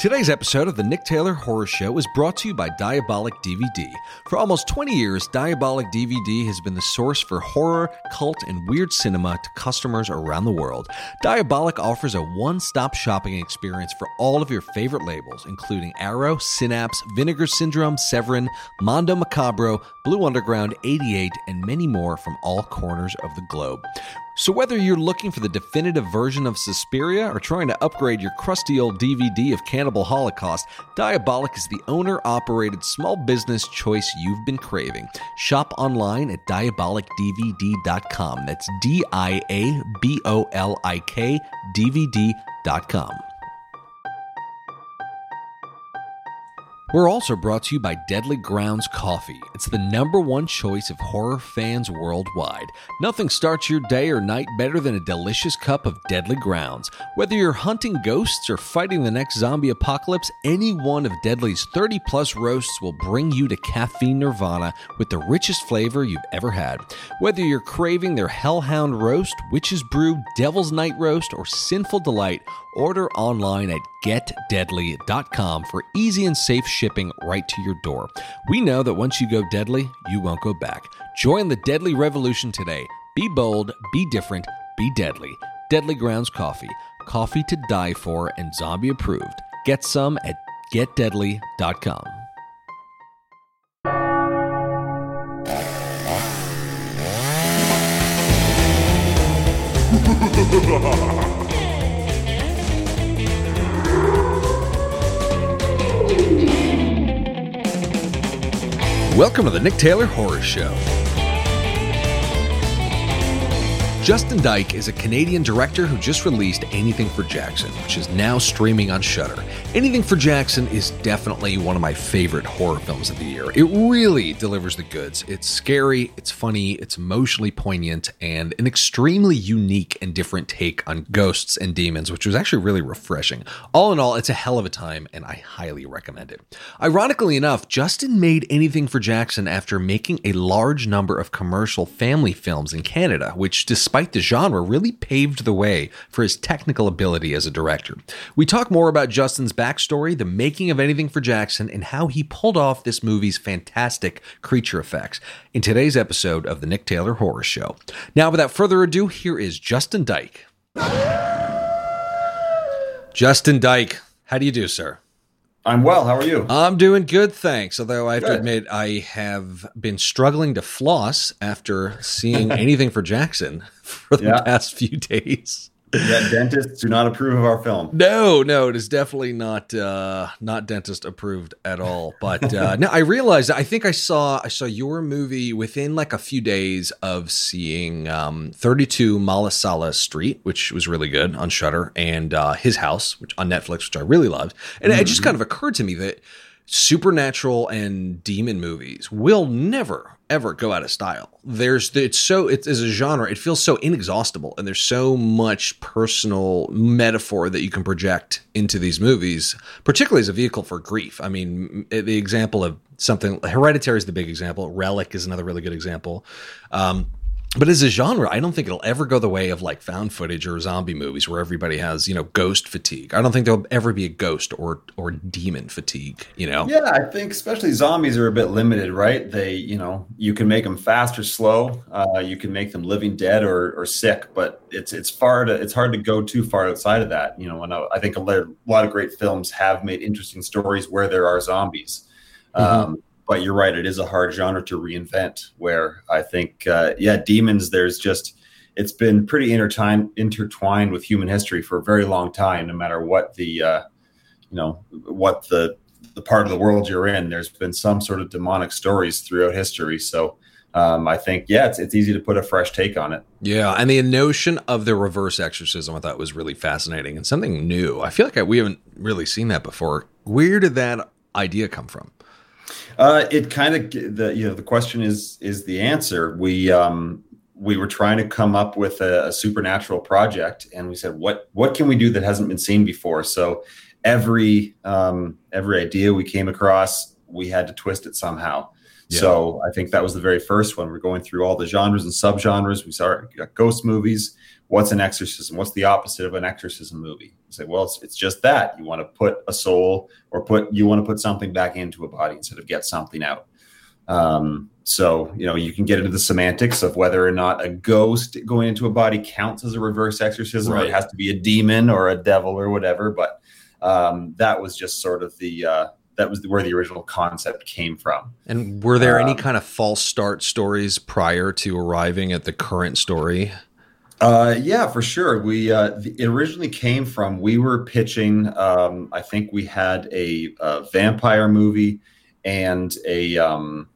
Today's episode of the Nick Taylor Horror Show is brought to you by Diabolik DVD. For almost 20 years, Diabolik DVD has been the source for horror, cult, and weird cinema to customers around the world. Diabolik offers a one stop shopping experience for all of your favorite labels, including Arrow, Synapse, Vinegar Syndrome, Severin, Mondo Macabro, Blue Underground, 88, and many more from all corners of the globe. So, whether you're looking for the definitive version of Suspiria or trying to upgrade your crusty old DVD of Cannibal Holocaust, Diabolik is the owner operated small business choice you've been craving. Shop online at diabolikdvd.com. That's D I A B O L I K DVD.com. We're also brought to you by Deadly Grounds Coffee. It's the number one choice of horror fans worldwide. Nothing starts your day or night better than a delicious cup of Deadly Grounds. Whether you're hunting ghosts or fighting the next zombie apocalypse, any one of Deadly's 30 plus roasts will bring you to caffeine nirvana with the richest flavor you've ever had. Whether you're craving their Hellhound Roast, Witch's Brew, Devil's Night Roast, or Sinful Delight, order online at getdeadly.com for easy and safe shipping right to your door. We know that once you go deadly, you won't go back. Join the deadly revolution today. Be bold, be different, be deadly. Deadly Grounds Coffee. Coffee to die for and zombie approved. Get some at getdeadly.com. Welcome to the Nick Taylor Horror Show. Justin Dyck is a Canadian director who just released Anything for Jackson, which is now streaming on Shudder. Anything for Jackson is definitely one of my favorite horror films of the year. It really delivers the goods. It's scary, it's funny, it's emotionally poignant, and an extremely unique and different take on ghosts and demons, which was actually really refreshing. All in all, it's a hell of a time, and I highly recommend it. Ironically enough, Justin made Anything for Jackson after making a large number of commercial family films in Canada, which, despite the genre, really paved the way for his technical ability as a director. We talk more about Justin's backstory, the making of Anything for Jackson, and how he pulled off this movie's fantastic creature effects in today's episode of the Nick Taylor Horror Show. Now, without further ado, here is Justin Dyck. Justin Dyck, how do you do, sir? I'm well. How are you? I'm doing good, thanks. Although I have to admit, I have been struggling to floss after seeing anything for Jackson for the Yeah. past few days. Yeah, dentists do not approve of our film. No, no, it is definitely not uh, not dentist approved at all. But uh, no, I realized I think I saw I saw your movie within like a few days of seeing um, 32 Malasana Street, which was really good on Shudder, and uh, His House, which on Netflix, which I really loved. And it just kind of occurred to me that supernatural and demon movies will never ever go out of style. There's it's so it's as a genre, it feels so inexhaustible and there's so much personal metaphor that you can project into these movies, particularly as a vehicle for grief. I mean, the example of something Hereditary is the big example. Relic is another really good example. Um but as a genre, I don't think it'll ever go the way of like found footage or zombie movies where everybody has, you know, ghost fatigue. I don't think there'll ever be a ghost or or demon fatigue, you know. Yeah, I think especially zombies are a bit limited, right? They, you know, you can make them fast or slow. Uh, you can make them living dead or, or sick, but it's it's far to it's hard to go too far outside of that. You know, and I, I think a lot, of great films have made interesting stories where there are zombies. Um, but you're right; it is a hard genre to reinvent. Where I think, uh, yeah, demons. There's just it's been pretty intertwined intertwined with human history for a very long time. No matter what the uh, you know what the the part of the world you're in, there's been some sort of demonic stories throughout history. So um, I think, yeah, it's it's easy to put a fresh take on it. Yeah, and the notion of the reverse exorcism I thought was really fascinating and something new. I feel like I, we haven't really seen that before. Where did that idea come from? Uh, it kind of the you know the question is is the answer. We um, we were trying to come up with a, a supernatural project, and we said, what what can we do that hasn't been seen before? So every um, every idea we came across, we had to twist it somehow. Yeah. So I think that was the very first one. We're going through all the genres and subgenres. We saw got ghost movies. What's an exorcism? What's the opposite of an exorcism movie? You say, well, it's, it's just that you want to put a soul or put you want to put something back into a body instead of get something out. Um, so you know you can get into the semantics of whether or not a ghost going into a body counts as a reverse exorcism, right. or it has to be a demon or a devil or whatever. But um, that was just sort of the uh, that was where the original concept came from. And were there um, any kind of false start stories prior to arriving at the current story? Uh, yeah, for sure. We uh, it originally came from we were pitching. Um, I think we had a, a vampire movie and a um,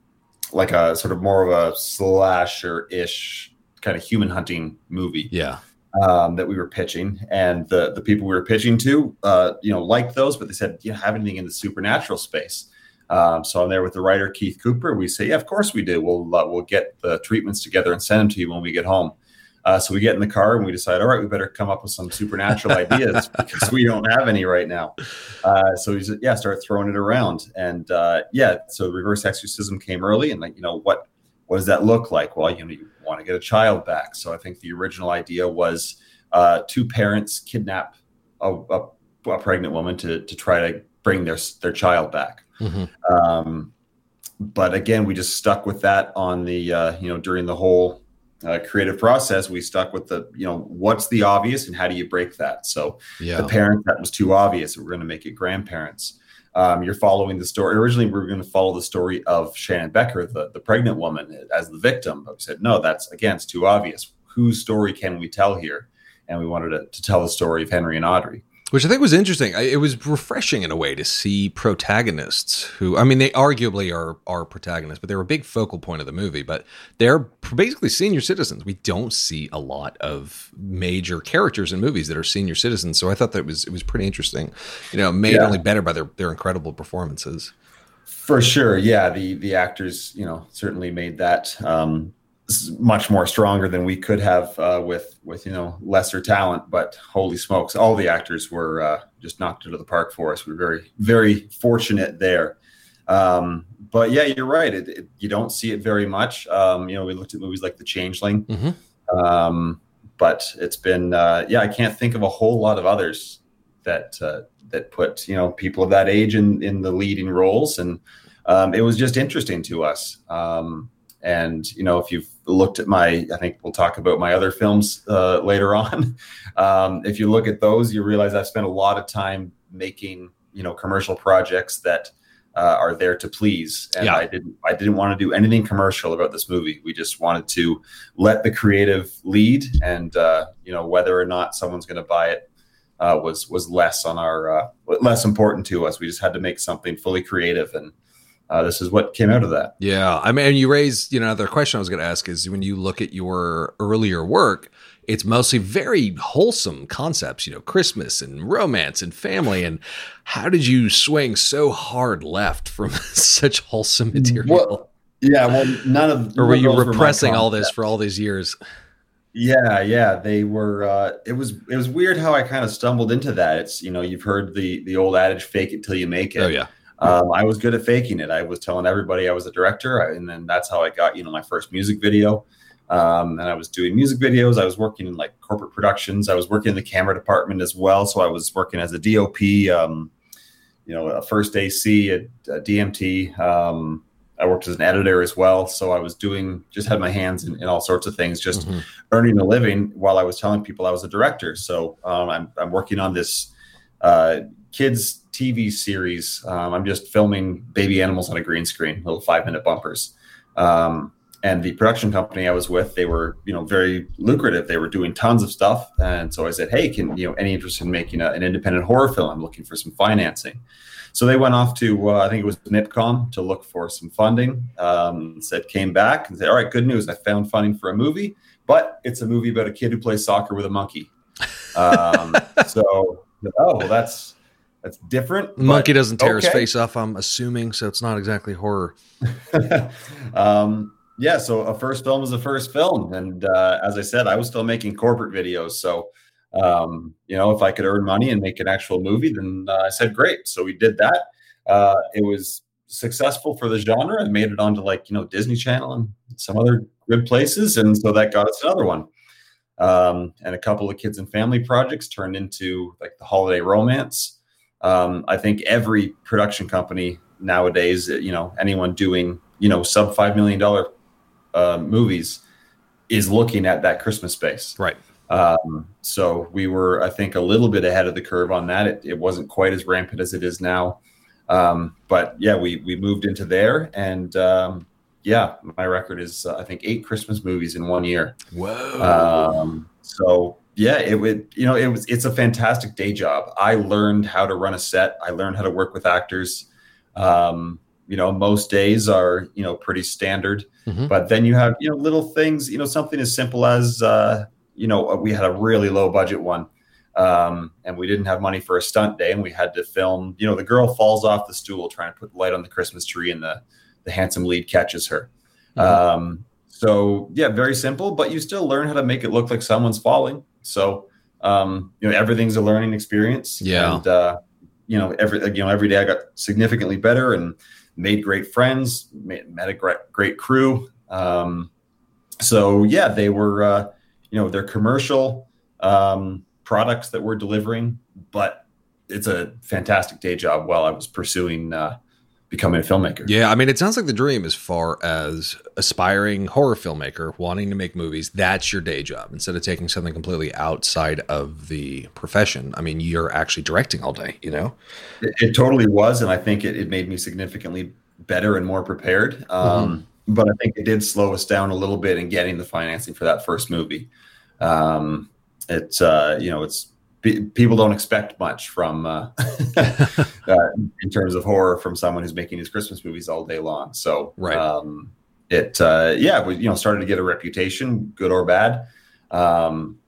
like a sort of more of a slasher ish kind of human hunting movie. Yeah. Um, that we were pitching, and the the people we were pitching to, uh, you know, liked those, but they said, "Do you have anything in the supernatural space?" Um, so I'm there with the writer Keith Cooper. We say, "Yeah, of course we do. We'll uh, we'll get the treatments together and send them to you when we get home." Uh, so we get in the car and we decide, all right, we better come up with some supernatural ideas because we don't have any right now. Uh, so we just, yeah, start throwing it around, and uh, yeah, so reverse exorcism came early, and like you know what what does that look like? Well, you know, you want to get a child back. So I think the original idea was uh, two parents kidnap a, a, a, pregnant woman to to try to bring their their child back. Mm-hmm. Um, but again, we just stuck with that on the uh, you know during the whole uh, creative process, we stuck with the, you know, what's the obvious and how do you break that? So yeah. the parent that was too obvious, we're going to make it grandparents. Um, you're following the story. Originally, we were going to follow the story of Shannon Becker, the, the pregnant woman, as the victim. But we said, no, that's again, it's too obvious. Whose story can we tell here? And we wanted to, to tell the story of Henry and Audrey which I think was interesting. It was refreshing in a way to see protagonists who, I mean, they arguably are are protagonists, but they were a big focal point of the movie. But they're basically senior citizens. We don't see a lot of major characters in movies that are senior citizens, so I thought that was it was pretty interesting. You know, made yeah. only better by their their incredible performances. For sure, yeah. The the actors, you know, certainly made that. Um, much more stronger than we could have uh, with with you know lesser talent. But holy smokes, all the actors were uh, just knocked out of the park for us. We are very very fortunate there. Um, but yeah, you're right. It, it, you don't see it very much. Um, you know, we looked at movies like The Changeling, mm-hmm. um, but it's been uh, yeah. I can't think of a whole lot of others that uh, that put you know people of that age in in the leading roles, and um, it was just interesting to us. Um, and you know, if you've looked at my, I think we'll talk about my other films uh, later on. Um, if you look at those, you realize I've spent a lot of time making you know commercial projects that uh, are there to please. And yeah. I didn't I didn't want to do anything commercial about this movie. We just wanted to let the creative lead, and uh, you know whether or not someone's going to buy it uh, was was less on our uh, less important to us. We just had to make something fully creative and uh, this is what came out of that. Yeah, I mean, you raised you know another question I was going to ask is when you look at your earlier work, it's mostly very wholesome concepts, you know, Christmas and romance and family. And how did you swing so hard left from such wholesome material? Well, yeah, well, none of or were you repressing all this for all these years? Yeah, yeah, they were. Uh, it was it was weird how I kind of stumbled into that. It's you know you've heard the the old adage, "Fake it till you make it." Oh yeah um, I was good at faking it. I was telling everybody I was a director, and then that's how I got you know my first music video. Um, and I was doing music videos. I was working in like corporate productions. I was working in the camera department as well. So I was working as a DOP, um, you know, a first AC at, DMT. Um, I worked as an editor as well. So I was doing, just had my hands in, in all sorts of things, just mm-hmm. earning a living while I was telling people I was a director. So um, I'm, I'm working on this uh, kids TV series. Um, I'm just filming baby animals on a green screen, little five minute bumpers. Um, and the production company I was with, they were, you know, very lucrative. They were doing tons of stuff. And so I said, Hey, can, you know, any interest in making a, an independent horror film? I'm looking for some financing. So they went off to, uh, I think it was MIPCOM to look for some funding. Um, said, came back and said, all right, good news. I found funding for a movie, but it's a movie about a kid who plays soccer with a monkey. Um, so, oh, well, that's, that's different. Monkey doesn't tear okay. his face off. I'm assuming, so it's not exactly horror. um, yeah, so a first film is a first film, and uh, as I said, I was still making corporate videos. So, um, you know, if I could earn money and make an actual movie, then uh, I said great. So we did that. Uh, it was successful for the genre and made it onto like you know Disney Channel and some other good places, and so that got us another one. Um, and a couple of kids and family projects turned into like the holiday romance. Um, I think every production company nowadays, you know, anyone doing you know sub five million dollar uh, movies is looking at that Christmas space. Right. Um, so we were, I think, a little bit ahead of the curve on that. It, it wasn't quite as rampant as it is now. Um, but yeah, we we moved into there, and um, yeah, my record is uh, I think eight Christmas movies in one year. Whoa. Um, so yeah, it would you know it was it's a fantastic day job. I learned how to run a set. I learned how to work with actors. Um, you know, most days are you know pretty standard, Mhm. but then you have you know little things. You know, something as simple as uh, you know we had a really low budget one. Um, and we didn't have money for a stunt day, and we had to film. You know, the girl falls off the stool trying to put light on the Christmas tree, and the the handsome lead catches her. Mhm. Um, so yeah, very simple, but you still learn how to make it look like someone's falling. So um, you know, everything's a learning experience. Yeah. and uh, you know, every you know every day I got significantly better and made great friends, met, met a great great crew. Um, so yeah, they were uh, you know they're commercial um, products that we're delivering, but it's a fantastic day job while I was pursuing uh, becoming a filmmaker. Yeah, I mean, it sounds like the dream as far as aspiring horror filmmaker wanting to make movies. That's your day job instead of taking something completely outside of the profession. I mean, you're actually directing all day. You know? It, it totally was, and I think it, it made me significantly better and more prepared. Um, But I think it did slow us down a little bit in getting the financing for that first movie. Um, it's uh, you know, it's pe- people don't expect much from uh, uh, in terms of horror from someone who's making these Christmas movies all day long. So Right. um, it uh, yeah, we you know started to get a reputation, good or bad. Um,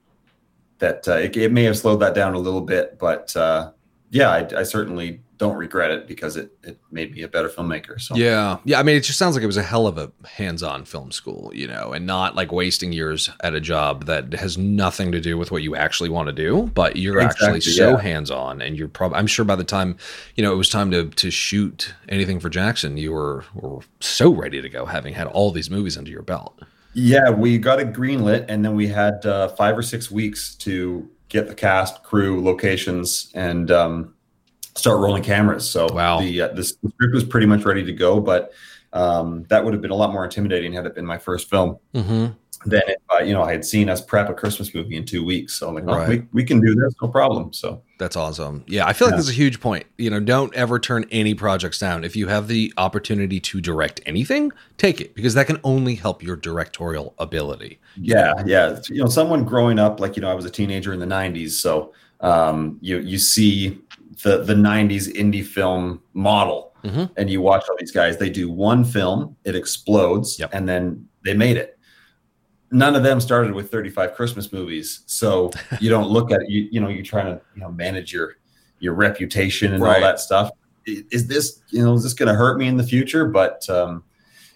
that uh, it, it may have slowed that down a little bit, but uh, yeah, I, I certainly don't regret it because it, it made me a better filmmaker. So Yeah, yeah. I mean, it just sounds like it was a hell of a hands-on film school, you know, and not like wasting years at a job that has nothing to do with what you actually want to do. But you're actually so yeah. hands-on, and you're probably. I'm sure by the time you know it was time to to shoot anything for Jackson, you were were so ready to go, having had all these movies under your belt. Yeah, we got it greenlit, and then we had uh, five or six weeks to get the cast, crew, locations, and um, start rolling cameras. So Wow. the uh, the script was pretty much ready to go, but um, that would have been a lot more intimidating had it been my first film. Mm-hmm. Then, if, uh, you know, I had seen us prep a Christmas movie in two weeks, so I'm like, oh, Right. we we can do this, no problem. So That's awesome. Yeah, I feel like Yeah. that's a huge point. You know, don't ever turn any projects down. If you have the opportunity to direct anything, take it because that can only help your directorial ability. Yeah, yeah. You know, someone growing up, like you know, I was a teenager in the '90s, so um, you you see the the '90s indie film model, Mhm. and you watch all these guys. They do one film, it explodes, Yep. and then they made it. None of them started with 35 Christmas movies, so you don't look at you. You know, you're trying to you know manage your your reputation and Right. all that stuff. Is this you know is this going to hurt me in the future? But um,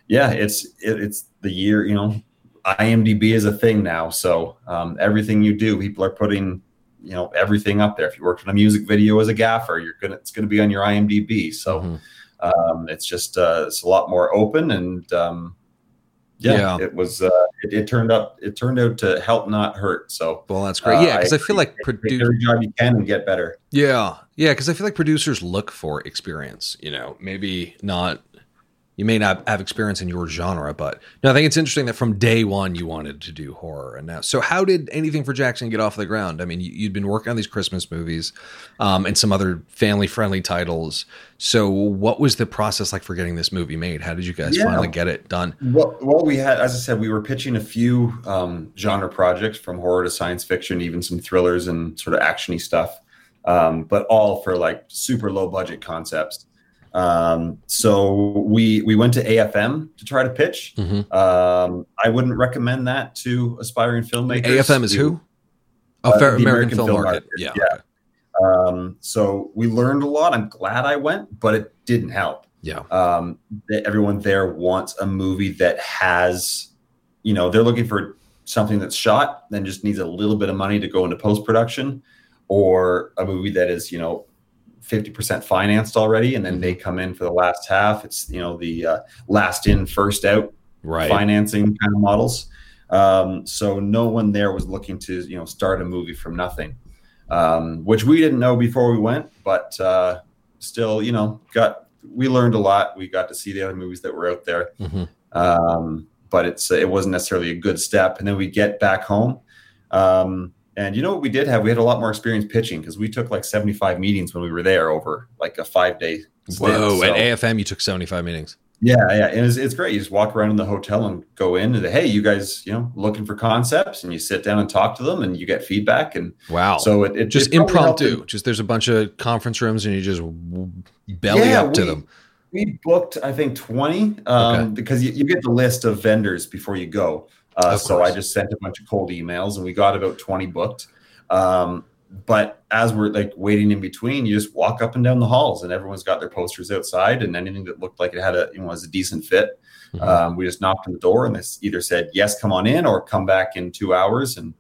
yeah, it's it, it's the year. You know, IMDb is a thing now, so um, everything you do, people are putting you know everything up there. If you worked on a music video as a gaffer, you're gonna it's gonna be on your IMDb. So Mhm. um, it's just uh, it's a lot more open and um, yeah, Yeah. it was uh, it, it turned up it turned out to help not hurt. So Well, that's great. uh, yeah, because I, feel like produce. every job you can and get better. Yeah, yeah, because I feel like producers look for experience. You know, maybe not. You may not have experience in your genre, but no, I think it's interesting that from day one you wanted to do horror, and now. So, how did anything for Jackson get off the ground? I mean, you, you'd been working on these Christmas movies, um, and some other family-friendly titles. So, what was the process like for getting this movie made? How did you guys Yeah. finally get it done? Well, well, we had, as I said, we were pitching a few um, genre projects from horror to science fiction, even some thrillers and sort of actiony stuff, um, but all for like super low budget concepts. Um, so we we went to AFM to try to pitch. Mhm. Um, I wouldn't recommend that to aspiring filmmakers. AFM is who? Oh, Uh, fair, the American, Film, Market. Yeah. yeah. Um, so we learned a lot. I'm glad I went, but it didn't help Yeah. um, everyone there wants a movie that has, you know, they're looking for something that's shot, then just needs a little bit of money to go into post production, or a movie that is, you know, 50% financed already and then they come in for the last half. It's you know the uh, last in first out Right. financing kind of models. Um, so no one there was looking to you know start a movie from nothing um, which we didn't know before we went but uh, still you know got we learned a lot. We got to see the other movies that were out there. Mhm. um, but it's it wasn't necessarily a good step. And then we get back home. Um, and you know what we did have? We had a lot more experience pitching because we took like 75 meetings when we were there over like a five day. Whoa! At AFM, you took seventy-five meetings. yeah, yeah, and it's, it's great. You just walk around in the hotel and go in and hey, you guys, you know, looking for concepts, and you sit down and talk to them, and you get feedback, and Wow. so it, it just it impromptu. Just there's a bunch of conference rooms, and you just belly Yeah, up to we- them. We booked, I think, 20 um, Okay. because you, you get the list of vendors before you go. Uh, so. I just sent a bunch of cold emails and we got about 20 booked. Um, but as we're like waiting in between, you just walk up and down the halls and everyone's got their posters outside and anything that looked like it had a, you know, was a decent fit. Mhm. Um, we just knocked on the door and this either said, yes, come on in or come back in two hours. And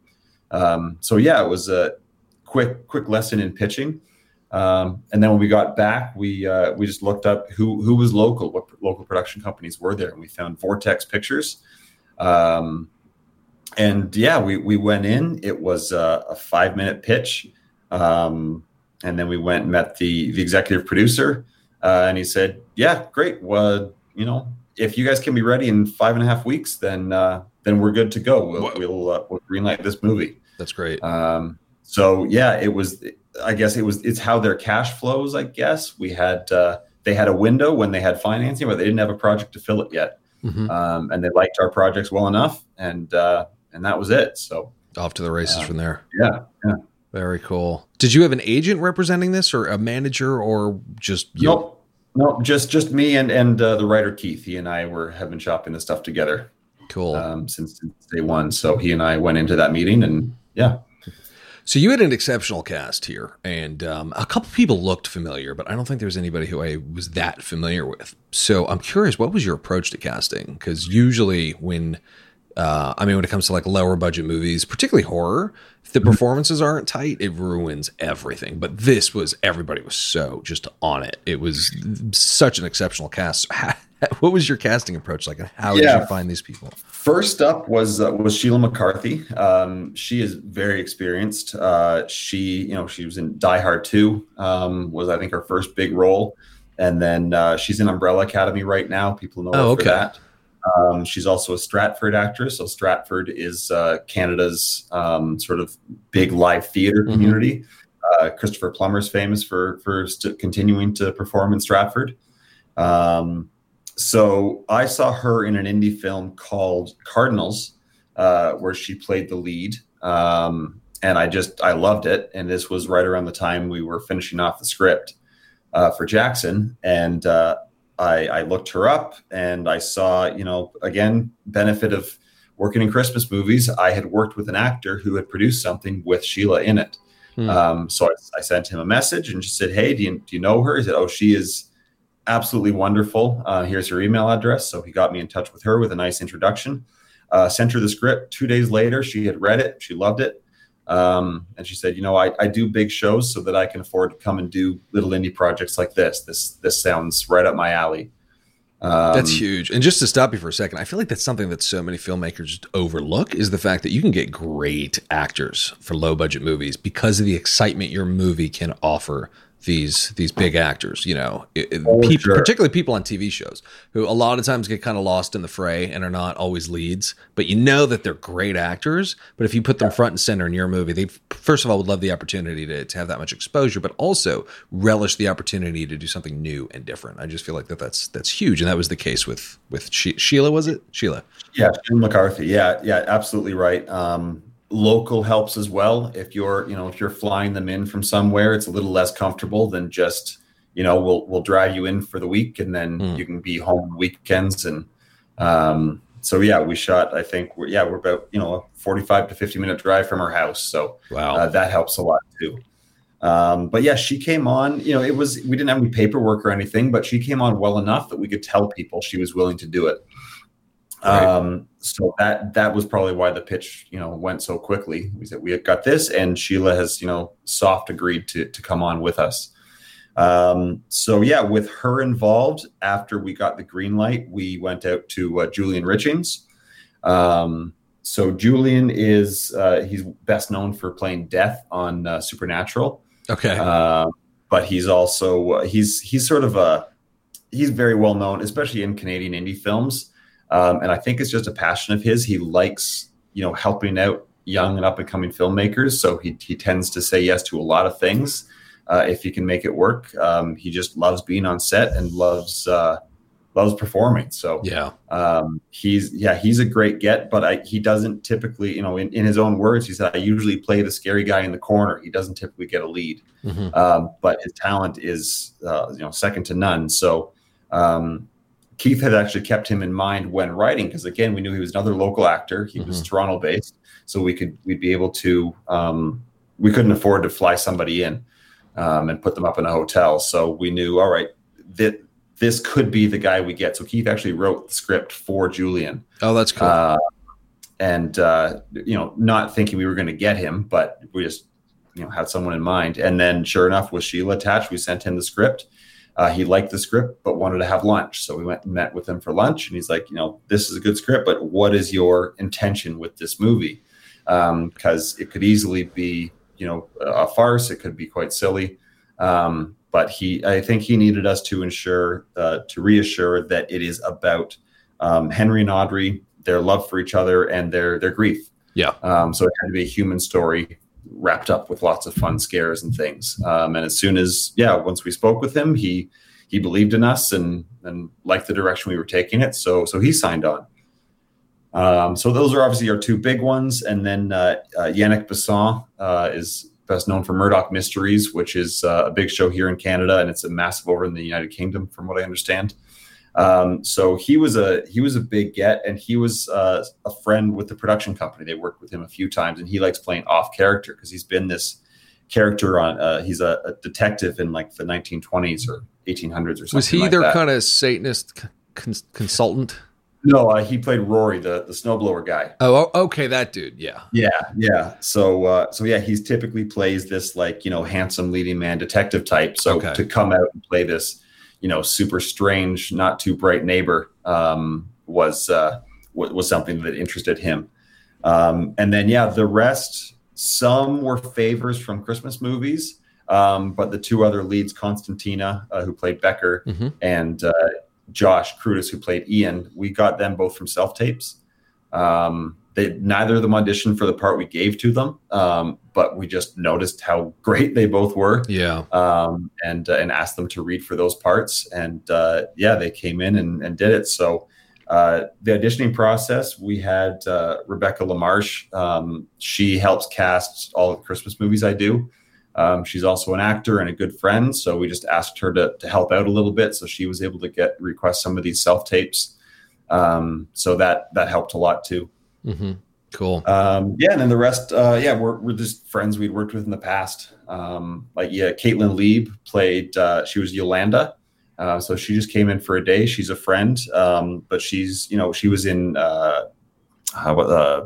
um, so, yeah, it was a quick, quick lesson in pitching. Um, and then when we got back, we uh, we just looked up who who was local, what local production companies were there, and we found Vortex Pictures. Um, and yeah, we we went in. It was a, a five minute pitch, um, and then we went and met the the executive producer, uh, and he said, "Yeah, great. Well, you know, if you guys can be ready in five and a half weeks, then uh, then we're good to go. We'll we'll, uh, we'll greenlight this movie." That's great. Um, so yeah, it was. I guess it was. It's how their cash flows. I guess we had. Uh, they had a window when they had financing, but they didn't have a project to fill it yet. Mhm. Um, and they liked our projects well enough, and uh, and that was it. So Off to the races uh, from there. yeah, Very cool. Did you have an agent representing this, or a manager, or just you? nope, nope, just just me and and uh, the writer Keith. He and I were have been shopping this stuff together Cool. um, since, since day one. So he and I went into that meeting, and yeah, So you had an exceptional cast here, and um, a couple people looked familiar, but I don't think there was anybody who I was that familiar with. So I'm curious, what was your approach to casting? Because usually, when uh, I mean, when it comes to like lower budget movies, particularly horror, if the performances aren't tight, it ruins everything. But this was everybody was so just on it. It was such an exceptional cast. what was your casting approach like, and how did you find these people? First up was uh, was Sheila McCarthy. Um, she is very experienced. Uh, she, you know, she was in Die Hard Two. Um, was I think her first big role, and then uh, she's in Umbrella Academy right now. People know her Oh, for that. Um, she's also a Stratford actress. So Stratford is uh, Canada's um, sort of big live theater Mhm. community. Uh, Christopher Plummer's famous for for st- continuing to perform in Stratford. Um, so I saw her in an indie film called Cardinals, uh, where she played the lead, um, and I just I loved it. And this was right around the time we were finishing off the script uh, for Jackson, and uh, I, I looked her up, and I saw you know again benefit of working in Christmas movies. I had worked with an actor who had produced something with Sheila in it. Hmm. Um, so I, I sent him a message and just said, "Hey, do you, do you know her?" He said, "Oh, she is absolutely wonderful. Uh, here's her email address." So he got me in touch with her with a nice introduction. Uh, sent her the script. Two days later, she had read it. She loved it, um, and she said, "You know, I, I do big shows so that I can afford to come and do little indie projects like this. This this sounds right up my alley." Um, That's huge. And just to stop you for a second, I feel like that's something that so many filmmakers overlook is the fact that you can get great actors for low budget movies because of the excitement your movie can offer these these big actors, you know, Oh, people, sure. particularly people on TV shows who a lot of times get kind of lost in the fray and are not always leads, but you know that they're great actors, but if you put them front and center in your movie, they first of all would love the opportunity to, to have that much exposure, but also relish the opportunity to do something new and different. I just feel like that that's that's huge, and that was the case with with she- Sheila. Was it Sheila? Yeah, Jim McCarthy. Yeah, yeah, absolutely right. Um, local helps as well. If you're, you know, if you're flying them in from somewhere, it's a little less comfortable than just, you know, we'll we'll drive you in for the week and then Hmm. you can be home weekends. And um, so yeah, we shot. I think we're yeah we're about you know a 45 to 50 minute drive from our house, so Wow. uh, that helps a lot too. Um, but yeah, she came on. You know, it was we didn't have any paperwork or anything, but she came on well enough that we could tell people she was willing to do it. Right. Um, so that that was probably why the pitch, you know, went so quickly. We said we got this, and Sheila has, you know, soft agreed to to come on with us. Um, so yeah, with her involved, after we got the green light, we went out to uh, Julian Richings. Um, so Julian is uh, he's best known for playing Death on uh, Supernatural. Okay. Uh, but he's also uh, he's he's sort of a he's very well known, especially in Canadian indie films. Um, and I think it's just a passion of his. He likes you know helping out young and up and coming filmmakers, so he he tends to say yes to a lot of things uh, if he can make it work. Um, he just loves being on set and loves uh, loves performing. So yeah, um, he's yeah he's a great get, but I, he doesn't typically you know in, in his own words he said I usually play the scary guy in the corner. He doesn't typically get a lead, mm-hmm. um, but his talent is uh, you know second to none. So. Um, Keith had actually kept him in mind when writing because again we knew he was another local actor. He mm-hmm. was Toronto based, so we could we'd be able to um, we couldn't afford to fly somebody in um, and put them up in a hotel. So we knew, all right, that this could be the guy we get. So Keith actually wrote the script for Julian. Oh, that's cool. Uh, and uh, you know, not thinking we were going to get him, but we just you know had someone in mind. And then, sure enough, with Sheila attached, we sent him the script. Uh, he liked the script, but wanted to have lunch. So we went and met with him for lunch, and he's like, you know, this is a good script, but what is your intention with this movie? Because um, it could easily be you know a farce. It could be quite silly. Um, but he, I think he needed us to ensure, uh, to reassure that it is about um, Henry and Audrey, their love for each other, and their their grief. Yeah. Um, so it had to be a human story wrapped up with lots of fun scares and things. Um, and as soon as, yeah, once we spoke with him, he he believed in us and and liked the direction we were taking it. So so he signed on. Um, so those are obviously our two big ones, and then uh, uh, Yannick Bisson uh, is best known for Murdoch Mysteries, which is uh, a big show here in Canada, and it's a massive over in the United Kingdom, from what I understand. Um, so he was a he was a big get, and he was uh, a friend with the production company. They worked with him a few times, and he likes playing off character because he's been this character on. Uh, he's a, a, detective in like the 1920s or 1800s or something. Was he like their that. kind of Satanist cons- consultant? No, uh, he played Rory, the the snowblower guy. Oh, okay, that dude. Yeah, yeah, yeah. So, uh, so yeah, he's typically plays this like you know handsome leading man detective type. So okay. to come out and play this, you know, super strange, not too bright neighbor um, was uh, was something that interested him. Um, and then yeah, the rest, some were favors from Christmas movies. Um, but the two other leads, Konstantina, uh, who played Becker, mm-hmm. and uh, Josh Cruddas, who played Ian, we got them both from self tapes. Um, they neither of them auditioned for the part we gave to them, um, but we just noticed how great they both were. Yeah, um, and uh, and asked them to read for those parts, and uh, yeah, they came in and, and did it. So uh, the auditioning process, we had uh, Rebecca Lamarche. Um, she helps cast all the Christmas movies I do. Um, she's also an actor and a good friend, so we just asked her to, to help out a little bit, so she was able to get request some of these self tapes. Um, so that that helped a lot too. Mm-hmm. Cool. Um, yeah, and then the rest, uh, yeah, we're, we're just friends we'd worked with in the past. Um, like yeah, Kaitlyn Leeb played. Uh, she was Yolanda. Uh, so she just came in for a day. She's a friend, um, but she's you know she was in uh, uh,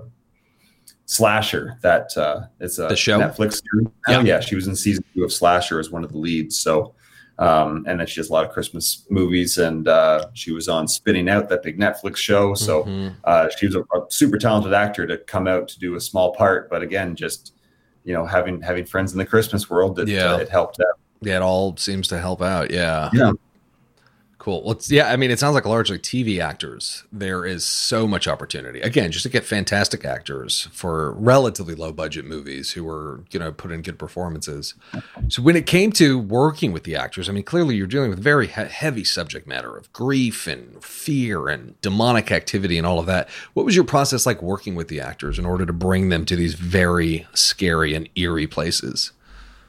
Slasher. That uh, it's a the show Netflix series. Yeah. yeah, she was in season two of Slasher as one of the leads. So, um, and then she has a lot of Christmas movies, and uh, she was on Spinning Out, that big Netflix show. So, mm-hmm. uh, she was a, a, super talented actor to come out to do a small part, but again, just you know, having having friends in the Christmas world, that yeah. Uh, it helped out. Yeah, it all seems to help out. Yeah. Yeah. Cool. Well, yeah, I mean, it sounds like largely TV actors. There is so much opportunity. Again, just to get fantastic actors for relatively low budget movies who are, you know, put in good performances. So when it came to working with the actors, I mean, clearly you're dealing with very he- heavy subject matter of grief and fear and demonic activity and all of that. What was your process like working with the actors in order to bring them to these very scary and eerie places?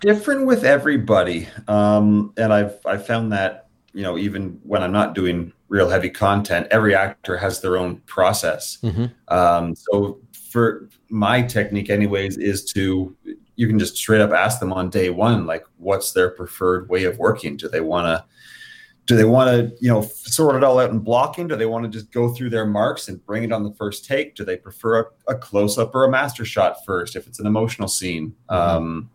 Different with everybody, um, and I've I found that you know, even when I'm not doing real heavy content, every actor has their own process. Mm-hmm. Um, so for my technique, anyways, is to you can just straight up ask them on day one, like, what's their preferred way of working? Do they want to do they want to you know sort it all out in blocking do they want to just go through their marks and bring it on the first take do they prefer a, a close-up or a master shot first if it's an emotional scene mm-hmm. um,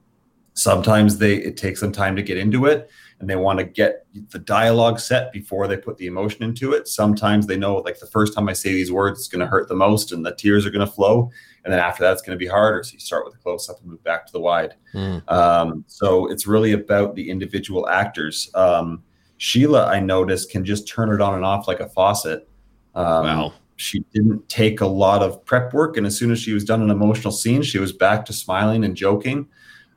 Sometimes they it takes some time to get into it and they want to get the dialogue set before they put the emotion into it. Sometimes they know like the first time I say these words, it's going to hurt the most and the tears are going to flow. And then after that, it's going to be harder. So you start with a close up and move back to the wide. Mm. Um, so it's really about the individual actors. Um, Sheila, I noticed, can just turn it on and off like a faucet. Um, wow. She didn't take a lot of prep work. And as soon as she was done an emotional scene, she was back to smiling and joking.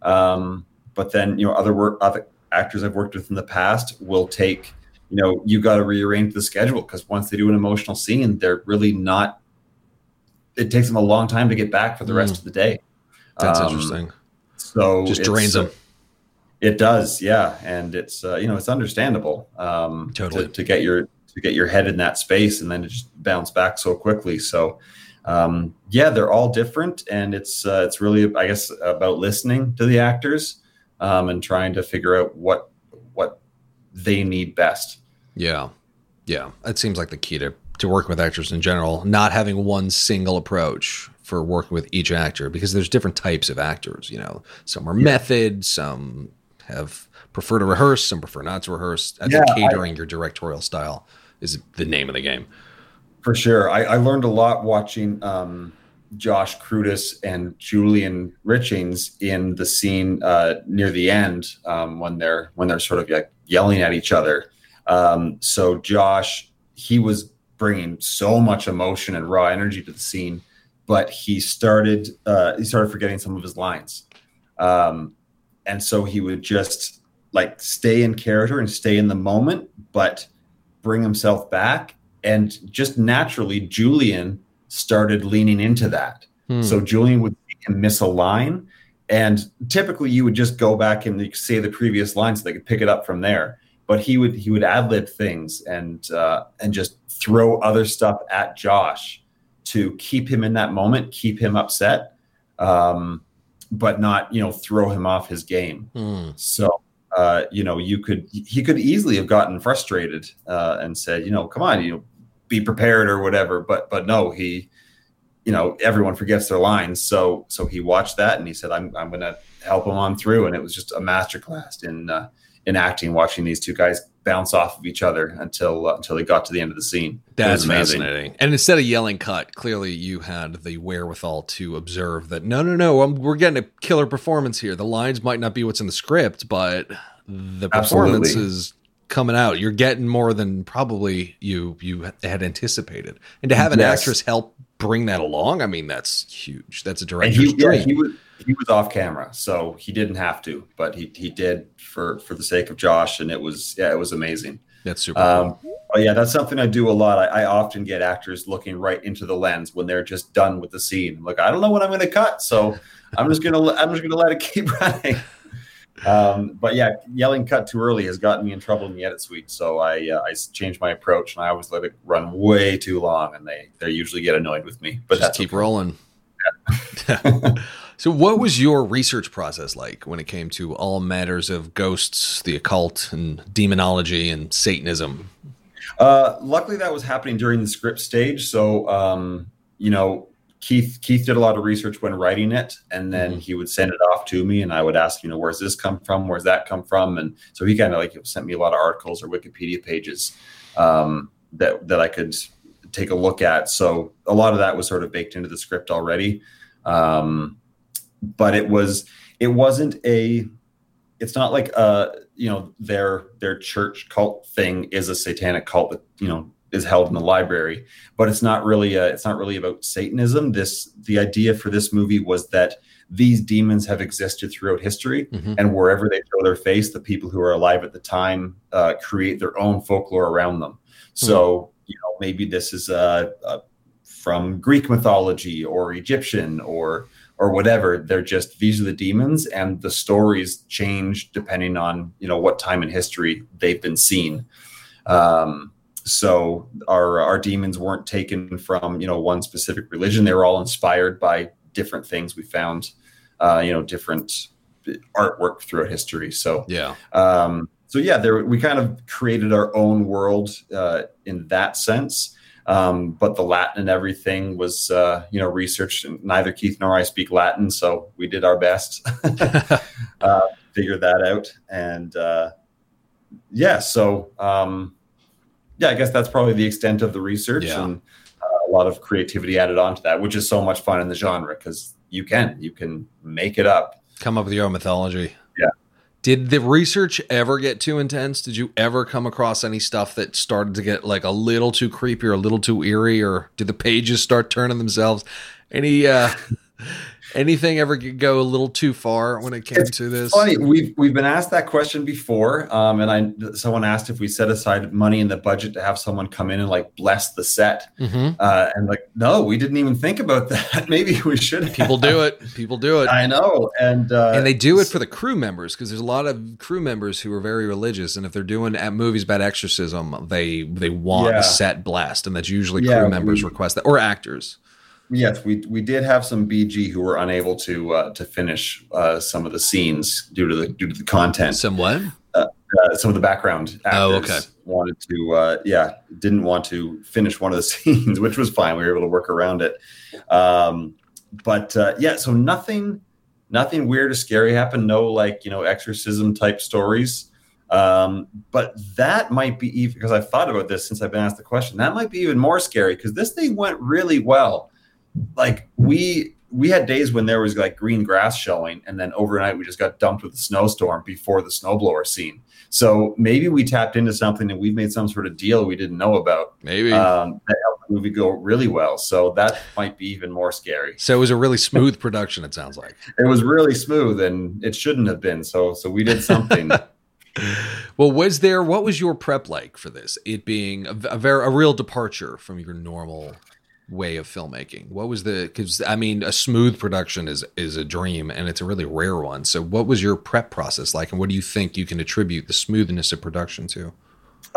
Um, but then, you know, other work, other actors I've worked with in the past will take, you know, you got to rearrange the schedule because once they do an emotional scene, they're really not. It takes them a long time to get back for the mm. rest of the day. That's um, interesting. So just drains them. It does, yeah, and it's uh, you know it's understandable um, totally to, to, get your to get your head in that space and then to just bounce back so quickly. So um, yeah, they're all different, and it's uh, it's really I guess about listening to the actors um, and trying to figure out what what they need best. Yeah, yeah, it seems like the key to to working with actors in general, not having one single approach for working with each actor because there's different types of actors. You know, some are yeah. method, some have prefer to rehearse, some prefer not to rehearse. I yeah, catering I, your directorial style is the name of the game. For sure, I, I learned a lot watching. Um, Josh Cruddas and Julian Richings in the scene uh, near the end um, when they're when they're sort of like yelling at each other. Um, so Josh, he was bringing so much emotion and raw energy to the scene, but he started uh, he started forgetting some of his lines, um, and so he would just like stay in character and stay in the moment, but bring himself back. And just naturally, Julian started leaning into that. Hmm. So Julian would miss a line, and typically you would just go back and say the previous line so they could pick it up from there. But he would he would ad lib things and uh, and just throw other stuff at Josh to keep him in that moment, keep him upset, um, but not you know throw him off his game. Hmm. So uh, you know you could he could easily have gotten frustrated uh, and said you know come on you know be prepared or whatever. But but no, he, you know, everyone forgets their lines. So so he watched that and he said, I'm I'm gonna help him on through. And it was just a masterclass in uh, in acting, watching these two guys bounce off of each other until uh, until they got to the end of the scene. That's fascinating. And instead of yelling "cut," clearly you had the wherewithal to observe that. No, no, no, I'm, we're getting a killer performance here. The lines might not be what's in the script, but the performance Absolutely. is coming out. You're getting more than probably you you had anticipated, and to have an yes. actress help bring that along, I mean, that's huge. That's a director's he, dream. Yeah, he was he was off camera, so he didn't have to, but he he did for for the sake of Josh, and it was yeah, it was amazing. That's super. Um, cool. Oh yeah, that's something I do a lot. I, I, often get actors looking right into the lens when they're just done with the scene. Like I don't know what I'm going to cut, so I'm just gonna I'm just gonna let it keep running. Um, but yeah, yelling cut too early has gotten me in trouble in the edit suite. So I uh, I changed my approach and I always let it run way too long, and they they usually get annoyed with me. But just keep okay. rolling. Yeah. so, what was your research process like when it came to all matters of ghosts, the occult, and demonology and Satanism? Uh, luckily, that was happening during the script stage. So, um, you know, Keith Keith did a lot of research when writing it, and then mm-hmm. he would send it off to me, and I would ask, you know, where's this come from? Where's that come from? And so he kind of like sent me a lot of articles or Wikipedia pages um, that that I could take a look at. So a lot of that was sort of baked into the script already, um, but it was it wasn't a it's not like uh you know their their church cult thing is a satanic cult that you know is held in the library but it's not really a, it's not really about satanism this the idea for this movie was that these demons have existed throughout history mm-hmm. and wherever they show their face the people who are alive at the time uh, create their own folklore around them so mm-hmm. you know maybe this is uh, uh, from greek mythology or egyptian or or whatever they're just these are the demons and the stories change depending on you know what time in history they've been seen um, so our our demons weren't taken from you know one specific religion; they were all inspired by different things we found, uh, you know, different artwork throughout history. So yeah, um, so yeah, there we kind of created our own world uh, in that sense. Um, but the Latin and everything was, uh, you know, researched. Neither Keith nor I speak Latin, so we did our best, uh, figure that out, and uh, yeah. So um, yeah, I guess that's probably the extent of the research Yeah. and uh, a lot of creativity added onto that, which is so much fun in the genre because you can you can make it up. Come up with your own mythology. Yeah. Did the research ever get too intense? Did you ever come across any stuff that started to get like a little too creepy or a little too eerie, or did the pages start turning themselves? Any uh anything ever go a little too far when it came It's to this? Funny, we've we've been asked that question before, um, and I someone asked if we set aside money in the budget to have someone come in and like bless the set, hmm uh, and like no, we didn't even think about that. Maybe we should. People do it. People do it. I know, and uh, and they do it for the crew members because there's a lot of crew members who are very religious, and if they're doing at movies about exorcism, they they want Yeah. a set blast, and that's usually Yeah, crew members we- request that or actors. Yes, we we did have some BG who were unable to uh, to finish uh, some of the scenes due to the due to the content. Somewhat. Uh, some of the background actors Oh, okay. wanted to, uh, yeah, didn't want to finish one of the scenes, which was fine. We were able to work around it. Um, but uh, yeah, so nothing, nothing weird or scary happened. No, like you know, exorcism type stories. Um, but that might be even because I've thought about this since I've been asked the question. That might be even more scary because this thing went really well. Like we we had days when there was like green grass showing, and then overnight we just got dumped with a snowstorm before the snowblower scene. So maybe we tapped into something and we've made some sort of deal we didn't know about Maybe. um, that helped the movie go really well. So that might be even more scary. so it was a really smooth production. It sounds like. It was really smooth, and it shouldn't have been. So so we did something. Well, was there? What was your prep like for this? It being a, a very a real departure from your normal way of filmmaking. What was the? Because I mean, a smooth production is is a dream, and it's a really rare one. So, what was your prep process like, and what do you think you can attribute the smoothness of production to,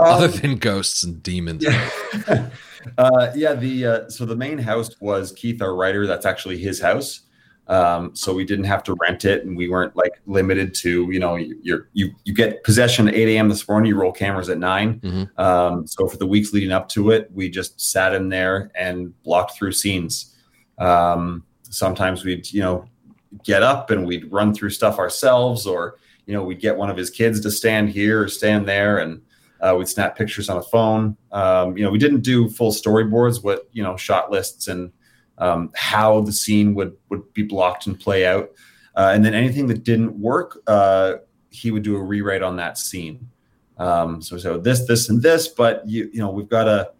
other Um, than ghosts and demons? yeah, uh, yeah. The uh, so the main house was Keith, our writer. That's actually his house. Um, so we didn't have to rent it, and we weren't like limited to you know you're you you get possession at eight a.m. this morning. You roll cameras at 9 Mhm. Um, so for the weeks leading up to it, we just sat in there and blocked through scenes. Um, sometimes we'd you know get up and we'd run through stuff ourselves, or you know we'd get one of his kids to stand here or stand there and uh, we'd snap pictures on a phone. Um, you know, we didn't do full storyboards, what you know, shot lists and um, how the scene would would be blocked and play out. Uh, and then anything that didn't work, uh, he would do a rewrite on that scene. Um, so so this this and this, but you you know we've got to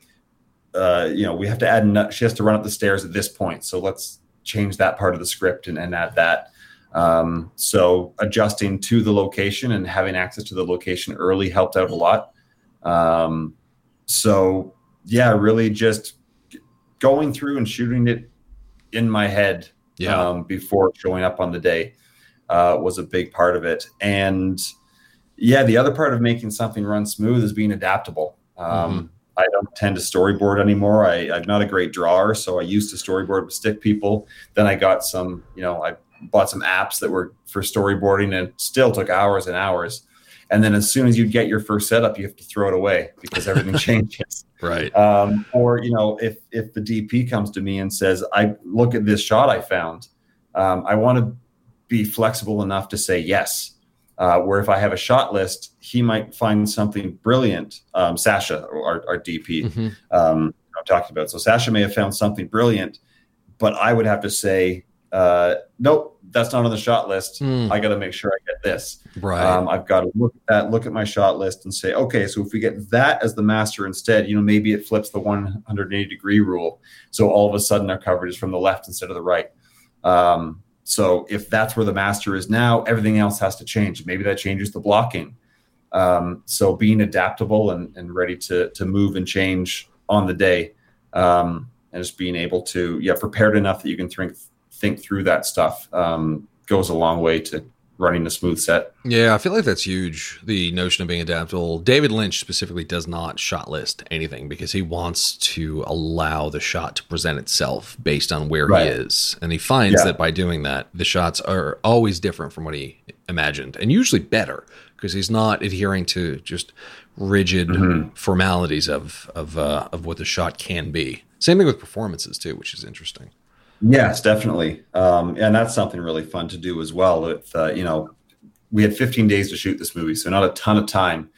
uh, you know we have to add. She has to run up the stairs at this point, so let's change that part of the script and, and add that. Um, so adjusting to the location and having access to the location early helped out a lot. Um, so yeah, really just going through and shooting it in my head Yeah. um, before showing up on the day uh, was a big part of it. And yeah, the other part of making something run smooth is being adaptable. Um, I don't tend to storyboard anymore. I, I'm not a great drawer, so I used to storyboard with stick people. Then I got some, you know, I bought some apps that were for storyboarding and still took hours and hours. And then as soon as you get your first setup, you have to throw it away because everything changes. right. Um, or you know, if if the DP comes to me and says, "I look at this shot I found," um, I want to be flexible enough to say yes. Uh, where if I have a shot list, he might find something brilliant. Um, Sasha, our, our DP, Mhm. um, I'm talking about. So Sasha may have found something brilliant, but I would have to say, uh, nope, that's not on the shot list. Hmm. I got to make sure I get this. Right. Um, I've got to look at that, look at my shot list, and say, okay, so if we get that as the master instead, you know, maybe it flips the 180 degree rule. So all of a sudden, our coverage is from the left instead of the right. Um, so if that's where the master is now, everything else has to change. Maybe that changes the blocking. Um, so being adaptable and, and ready to to move and change on the day, um, and just being able to yeah prepared enough that you can think think through that stuff um, goes a long way to running a smooth set. Yeah, I feel like that's huge. The notion of being adaptable. David Lynch specifically does not shot list anything because he wants to allow the shot to present itself based on where Right. he is. And he finds Yeah. that by doing that, the shots are always different from what he imagined and usually better because he's not adhering to just rigid Mm-hmm. formalities of of uh, of what the shot can be. Same thing with performances too, which is interesting. Yes, definitely. Um, and that's something really fun to do as well. With uh, you know, we had 15 days to shoot this movie, so not a ton of time.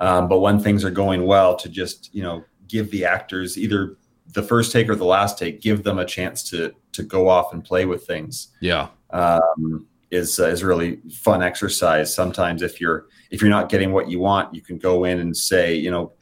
Um, but when things are going well, to just you know give the actors either the first take or the last take, give them a chance to to go off and play with things. Yeah. Um, is uh, is really fun exercise. Sometimes if you're if you're not getting what you want, you can go in and say, you know,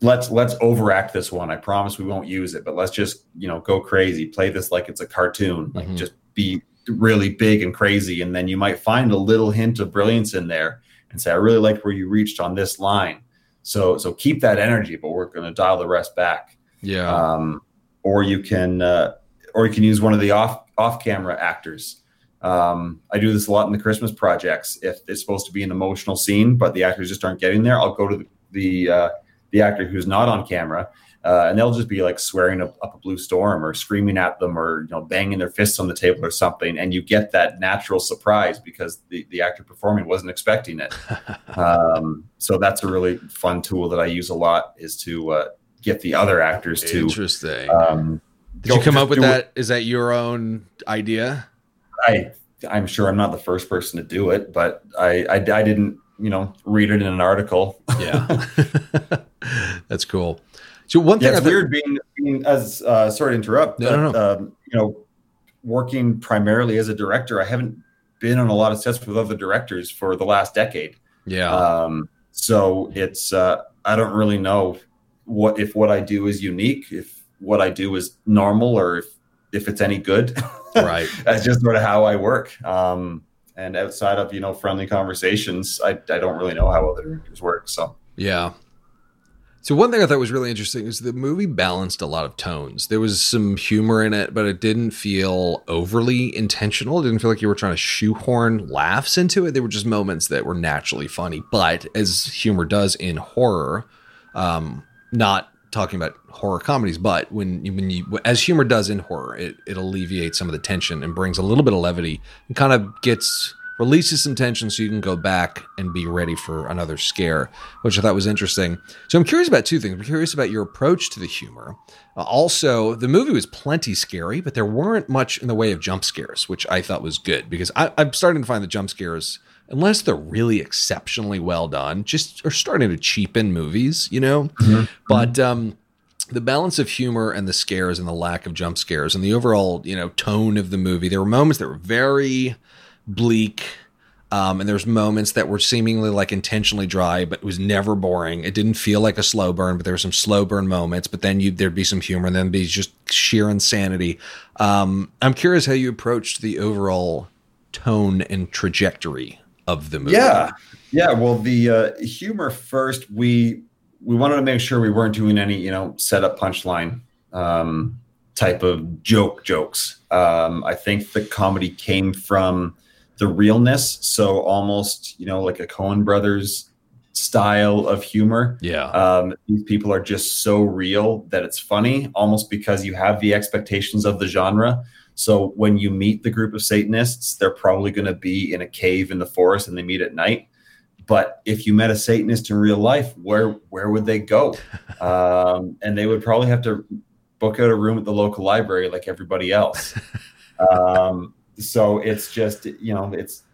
let's let's overact this one. I promise we won't use it, but let's just you know go crazy. Play this like it's a cartoon. Like Mhm. just be really big and crazy, and then you might find a little hint of brilliance in there, and say, I really like where you reached on this line. So so keep that energy, but we're going to dial the rest back Yeah. um, or you can uh, or you can use one of the off off camera actors. Um, I do this a lot in the Christmas projects. If it's supposed to be an emotional scene, but the actors just aren't getting there, I'll go to the the, uh, the actor who's not on camera, uh, and they'll just be like swearing up, up a blue storm or screaming at them or you know banging their fists on the table or something, and you get that natural surprise because the the actor performing wasn't expecting it. um, so that's a really fun tool that I use a lot is to uh, get the other actors to Interesting. um, Did you come up with do it. that? Is that your own idea? I I'm sure I'm not the first person to do it, but I I, I didn't you know read it in an article. Yeah. That's cool. So one thing yeah, it's thought- weird being, being as uh, sorry to interrupt. No, no, but, Um, you know, working primarily as a director, I haven't been on a lot of sets with other directors for the last decade. Yeah. Um, so it's uh, I don't really know what if what I do is unique, if what I do is normal, or if if it's any good. right. That's just sort of how I work. Um, and outside of you know friendly conversations, I, I don't really know how other directors work. So Yeah. So one thing I thought was really interesting is the movie balanced a lot of tones. There was some humor in it, but it didn't feel overly intentional. It didn't feel like you were trying to shoehorn laughs into it. There were just moments that were naturally funny. But as humor does in horror, um, not talking about horror comedies, but when you, when you as humor does in horror, it, it alleviates some of the tension and brings a little bit of levity and kind of gets releases some tension so you can go back and be ready for another scare, which I thought was interesting. So I'm curious about two things. I'm curious about your approach to the humor. Uh, also, the movie was plenty scary, but there weren't much in the way of jump scares, which I thought was good because I, I'm starting to find the jump scares, unless they're really exceptionally well done, just are starting to cheapen movies, you know? But um, the balance of humor and the scares and the lack of jump scares and the overall, you know, tone of the movie, there were moments that were very bleak. Um, and there's moments that were seemingly like intentionally dry, but it was never boring. It didn't feel like a slow burn, but there were some slow burn moments. But then you there'd be some humor, and then be just sheer insanity. Um, I'm curious how you approached the overall tone and trajectory of the movie. yeah, yeah. Well, the uh, humor first. We we wanted to make sure we weren't doing any you know setup punchline um, type of joke jokes. Um, I think the comedy came from the realness, so almost you know like a Coen Brothers style of humor. yeah, um, these people are just so real that it's funny almost because you have the expectations of the genre so when you meet the group of satanists they're probably going to be in a cave in the forest and they meet at night. But if you met a satanist in real life where where would they go? Um, and they would probably have to book out a room at the local library like everybody else. Um, so it's just you know it's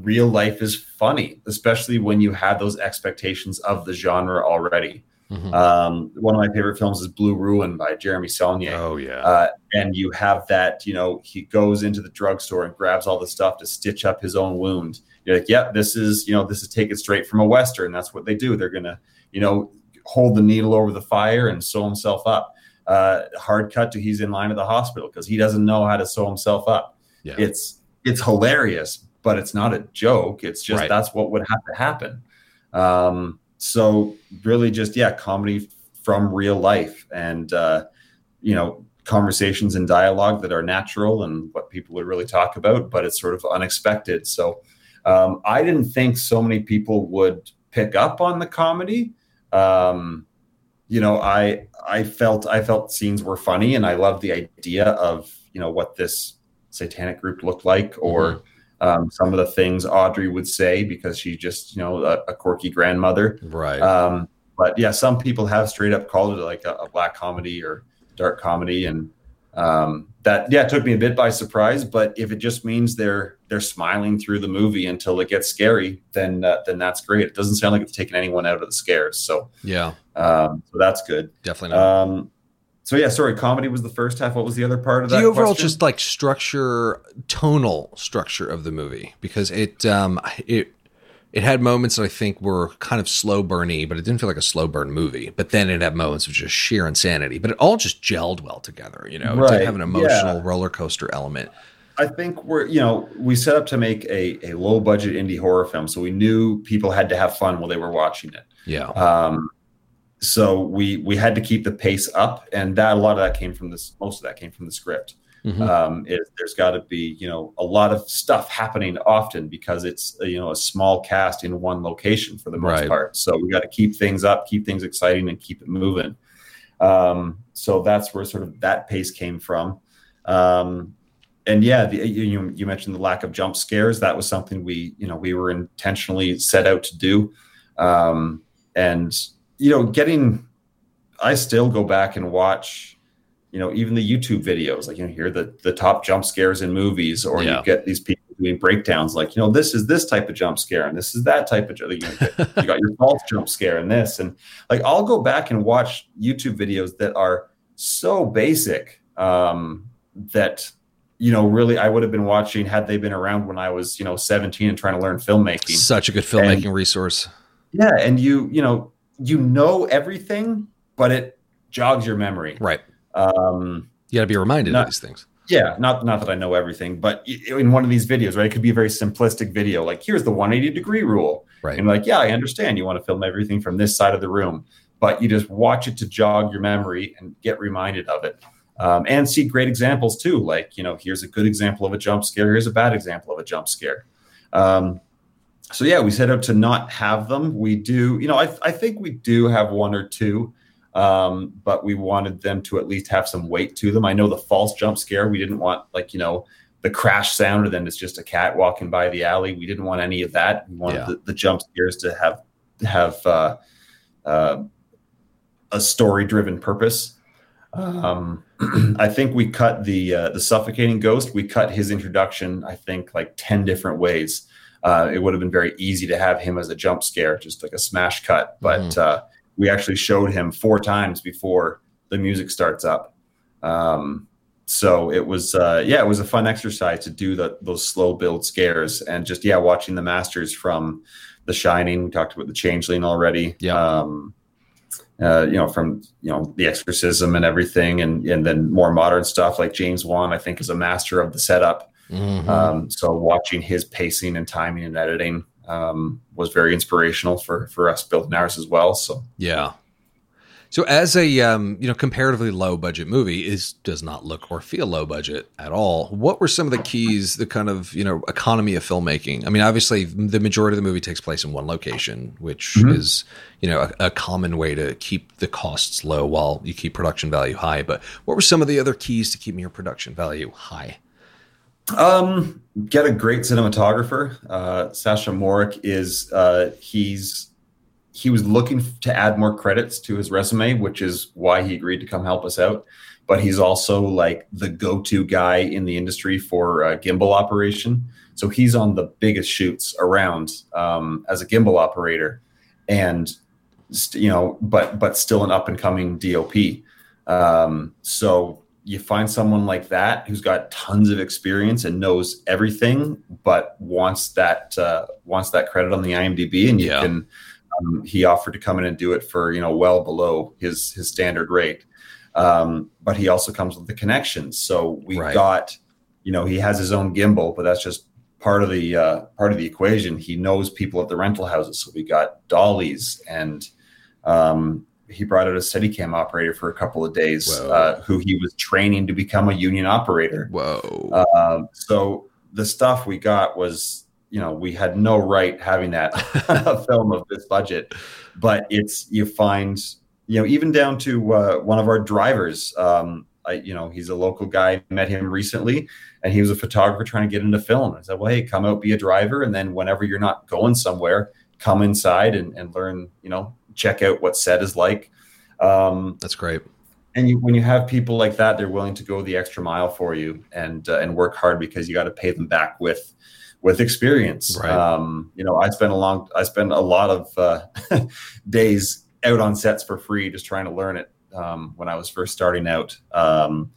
real life is funny, especially when you have those expectations of the genre already. Mhm. Um, one of my favorite films is Blue Ruin by Jeremy Saulnier. oh yeah, Uh, and you have that, you know, he goes into the drugstore and grabs all the stuff to stitch up his own wound. You're like, yeah, this is, you know, this is taken straight from a Western. That's what they do. They're going to, you know, hold the needle over the fire and sew himself up. Uh, hard cut to he's in line at the hospital because he doesn't know how to sew himself up. yeah, It's, it's hilarious, but it's not a joke. It's just Right. that's what would have to happen. Um, so really just, yeah, comedy from real life and, uh, you know, conversations and dialogue that are natural and what people would really talk about, but it's sort of unexpected. So um, I didn't think so many people would pick up on the comedy. Um, you know, I I felt I felt scenes were funny, and I loved the idea of you know what this satanic group looked like, or mm-hmm. Um, some of the things Audrey would say because she's just you know a, a quirky grandmother, right? Um, but yeah, some people have straight up called it like a, a black comedy or dark comedy, and um, that yeah took me a bit by surprise. But if it just means they're they're smiling through the movie until it gets scary, then uh, then that's great. It doesn't sound like it's taking anyone out of the scares. So yeah, um, so that's good. Definitely. Not um, so yeah, sorry. Comedy was the first half. What was the other part of that? The overall, question? just like structure, tonal structure of the movie, because it um it it had moments that I think were kind of slow burny, but it didn't feel like a slow burn movie. But then it had moments of just sheer insanity. But it all just gelled well together. You know, right. to have an emotional yeah. roller coaster element. I think we're you know we set up to make a a low budget indie horror film, so we knew people had to have fun while they were watching it. Yeah. Um, so we we had to keep the pace up, and that a lot of that came from this. Most of that came from the script. Mm-hmm. Um, there's got to be you know a lot of stuff happening often because it's you know a small cast in one location for the most right. part. So we got to keep things up, keep things exciting, and keep it moving. Um, so that's where sort of that pace came from. Um, and yeah, the, you, you mentioned the lack of jump scares. That was something we you know we were intentionally set out to do. Um, and you know, getting I still go back and watch you know, even the YouTube videos, like you know, hear the the top jump scares in movies, or yeah. you get these people doing breakdowns, like you know, this is this type of jump scare, and this is that type of. You, know, you got your false jump scare, and this, and like I'll go back and watch YouTube videos that are so basic um, that you know, really, I would have been watching had they been around when I was, you know, 17 and trying to learn filmmaking. Such a good filmmaking and, resource. Yeah, and you, you know, you know everything, but it jogs your memory. Right. Um, you got to be reminded not, of these things. Yeah, not not that I know everything, but in one of these videos, right, it could be a very simplistic video, like here's the 180 degree rule, right? And like, yeah, I understand you want to film everything from this side of the room, but you just watch it to jog your memory and get reminded of it, um, and see great examples too. Like, you know, here's a good example of a jump scare. Here's a bad example of a jump scare. Um, so yeah, we set out to not have them. We do, you know, I, I think we do have one or two um, but we wanted them to at least have some weight to them. I know the false jump scare, we didn't want like, you know, the crash sound, or then it's just a cat walking by the alley. We didn't want any of that. We wanted yeah. the, the, jump scares to have have uh, uh, a story driven purpose. Um, I think we cut the uh, the suffocating ghost. We cut his introduction. I think like ten different ways. Uh, it would have been very easy to have him as a jump scare, just like a smash cut. But mm-hmm. uh, we actually showed him four times before the music starts up. Um, so it was, uh, yeah, it was a fun exercise to do the, those slow build scares and just, yeah, watching the masters from The Shining. We talked about the Changeling already. Yeah. Um, uh, you know, from you know the exorcism and everything, and and then more modern stuff like James Wan, I think, is a master of the setup. Mm-hmm. Um, so watching his pacing and timing and editing um, was very inspirational for for us building ours as well. So yeah. So as a um, you know comparatively low budget movie is does not look or feel low budget at all. What were some of the keys, the kind of you know economy of filmmaking? I mean, obviously the majority of the movie takes place in one location, which mm-hmm. is you know a, a, common way to keep the costs low while you keep production value high. But what were some of the other keys to keeping your production value high? Um, get a great cinematographer. Uh, Sasha Morik is uh, he's he was looking to add more credits to his resume, which is why he agreed to come help us out. But he's also like the go-to guy in the industry for uh, gimbal operation. So he's on the biggest shoots around um, as a gimbal operator, and you know, but but still an up and coming DOP. Um, so you find someone like that who's got tons of experience and knows everything, but wants that uh, wants that credit on the IMDb, and you yeah. can. Um, he offered to come in and do it for you know well below his his standard rate, um, but he also comes with the connections. So we right. got, you know, he has his own gimbal, but that's just part of the uh, part of the equation. He knows people at the rental houses, so we got dollies and um, he brought out a Steadicam operator for a couple of days, uh, who he was training to become a union operator. Whoa! Um, so the stuff we got was, you know, we had no right having that a film of this budget, but it's you find, you know, even down to uh, one of our drivers. Um, I, you know, he's a local guy. Met him recently, and he was a photographer trying to get into film. I said, "Well, hey, come out, be a driver, and then whenever you're not going somewhere, come inside and, and learn. You know, check out what set is like." Um, That's great. and you, when you have people like that, they're willing to go the extra mile for you and uh, and work hard because you got to pay them back with with experience. Right. Um, you know, I spent a long, I spent a lot of uh, days out on sets for free, just trying to learn it. Um, when I was first starting out, um,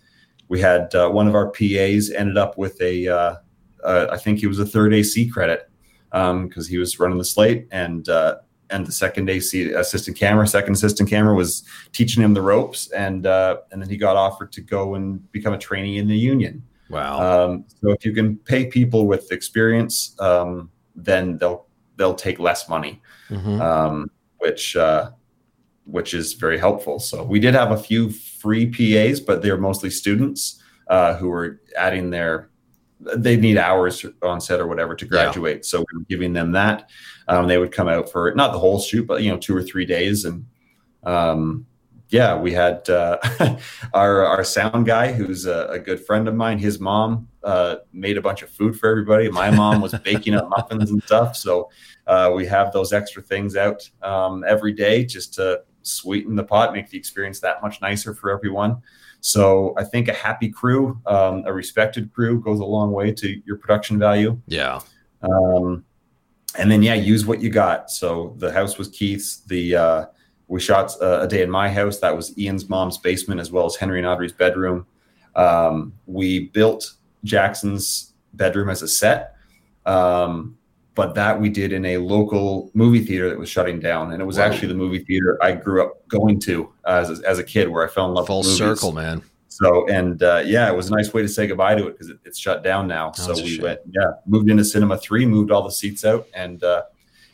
we had uh, one of our PAs ended up with a, uh, uh, I think he was a third AC credit because he was running the slate, and uh, and the second AC assistant camera, second assistant camera was teaching him the ropes, and uh, and then he got offered to go and become a trainee in the union. Wow. Um, so if you can pay people with experience, um, then they'll they'll take less money, Mhm. um, which uh, which is very helpful. So we did have a few free PAs, but they're mostly students uh, who were adding their they need hours on set or whatever to graduate. So we were giving them that. Um, they would come out for not the whole shoot, but you know two or three days and. Um, yeah, we had uh, our our sound guy, who's a, a, good friend of mine. His mom uh, made a bunch of food for everybody. My mom was baking up muffins and stuff. So uh, we have those extra things out um, every day just to sweeten the pot, make the experience that much nicer for everyone. So I think a happy crew, um, a respected crew, goes a long way to your production value. Yeah. Um, and then yeah, use what you got. So the house was Keith's. The uh, we shot uh, a day in my house. That was Ian's mom's basement, as well as Henry and Audrey's bedroom. Um, we built Jackson's bedroom as a set, um, but that we did in a local movie theater that was shutting down, and it was Wow. actually the movie theater I grew up going to as a, as a kid, where I fell in love. Full circle, man. So and uh, yeah, it was a nice way to say goodbye to it because it, it's shut down now. Oh, so we shame. went, yeah, moved into Cinema Three, moved all the seats out, and uh,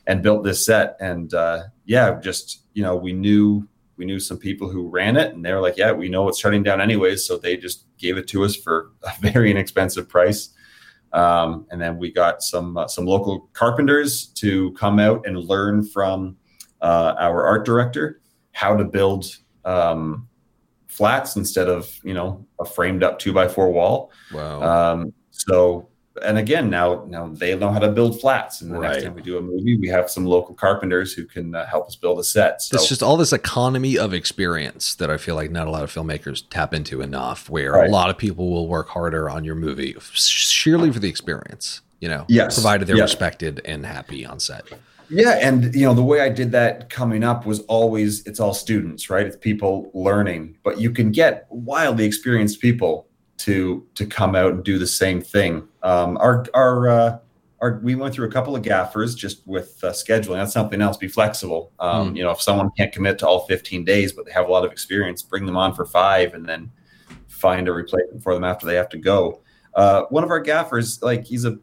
and built this set. And uh, yeah, just you know, we knew we knew some people who ran it, and they were like, yeah, we know it's shutting down anyways, so they just gave it to us for a very inexpensive price. Um, and then we got some uh, some local carpenters to come out and learn from uh, our art director how to build um, flats instead of you know a framed up two by four wall. Wow. Um, so and again now now they know how to build flats. And the Right. next time we do a movie, we have some local carpenters who can uh, help us build a set. So it's just all this economy of experience that I feel like not a lot of filmmakers tap into enough. Where Right. a lot of people will work harder on your movie sheerly for the experience. You know, Yes. provided they're Yeah. respected and happy on set. Yeah, and you know the way I did that coming up was always it's all students, right? It's people learning, but you can get wildly experienced people to to come out and do the same thing. Um, our our uh, our we went through a couple of gaffers just with uh, scheduling. That's something else. Be flexible. Um, Hmm. You know, if someone can't commit to all 15 days, but they have a lot of experience, bring them on for five, and then find a replacement for them after they have to go. Uh, one of our gaffers, like he's a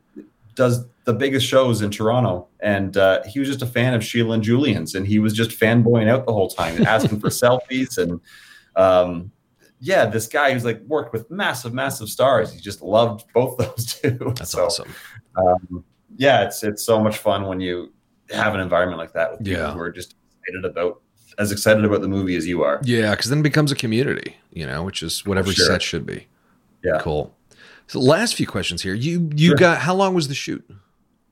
does the biggest shows in Toronto, and uh, he was just a fan of Sheila and Julian's, and he was just fanboying out the whole time and asking for selfies. And um, yeah, this guy who's like worked with massive, massive stars. He just loved both those two. That's So, awesome. Um, yeah, it's it's so much fun when you have an environment like that with people Yeah. who are just excited about as excited about the movie as you are. Yeah, because then it becomes a community, you know, which is what every Sure. set should be. Yeah. Cool. So last few questions here. You you Sure. got how long was the shoot?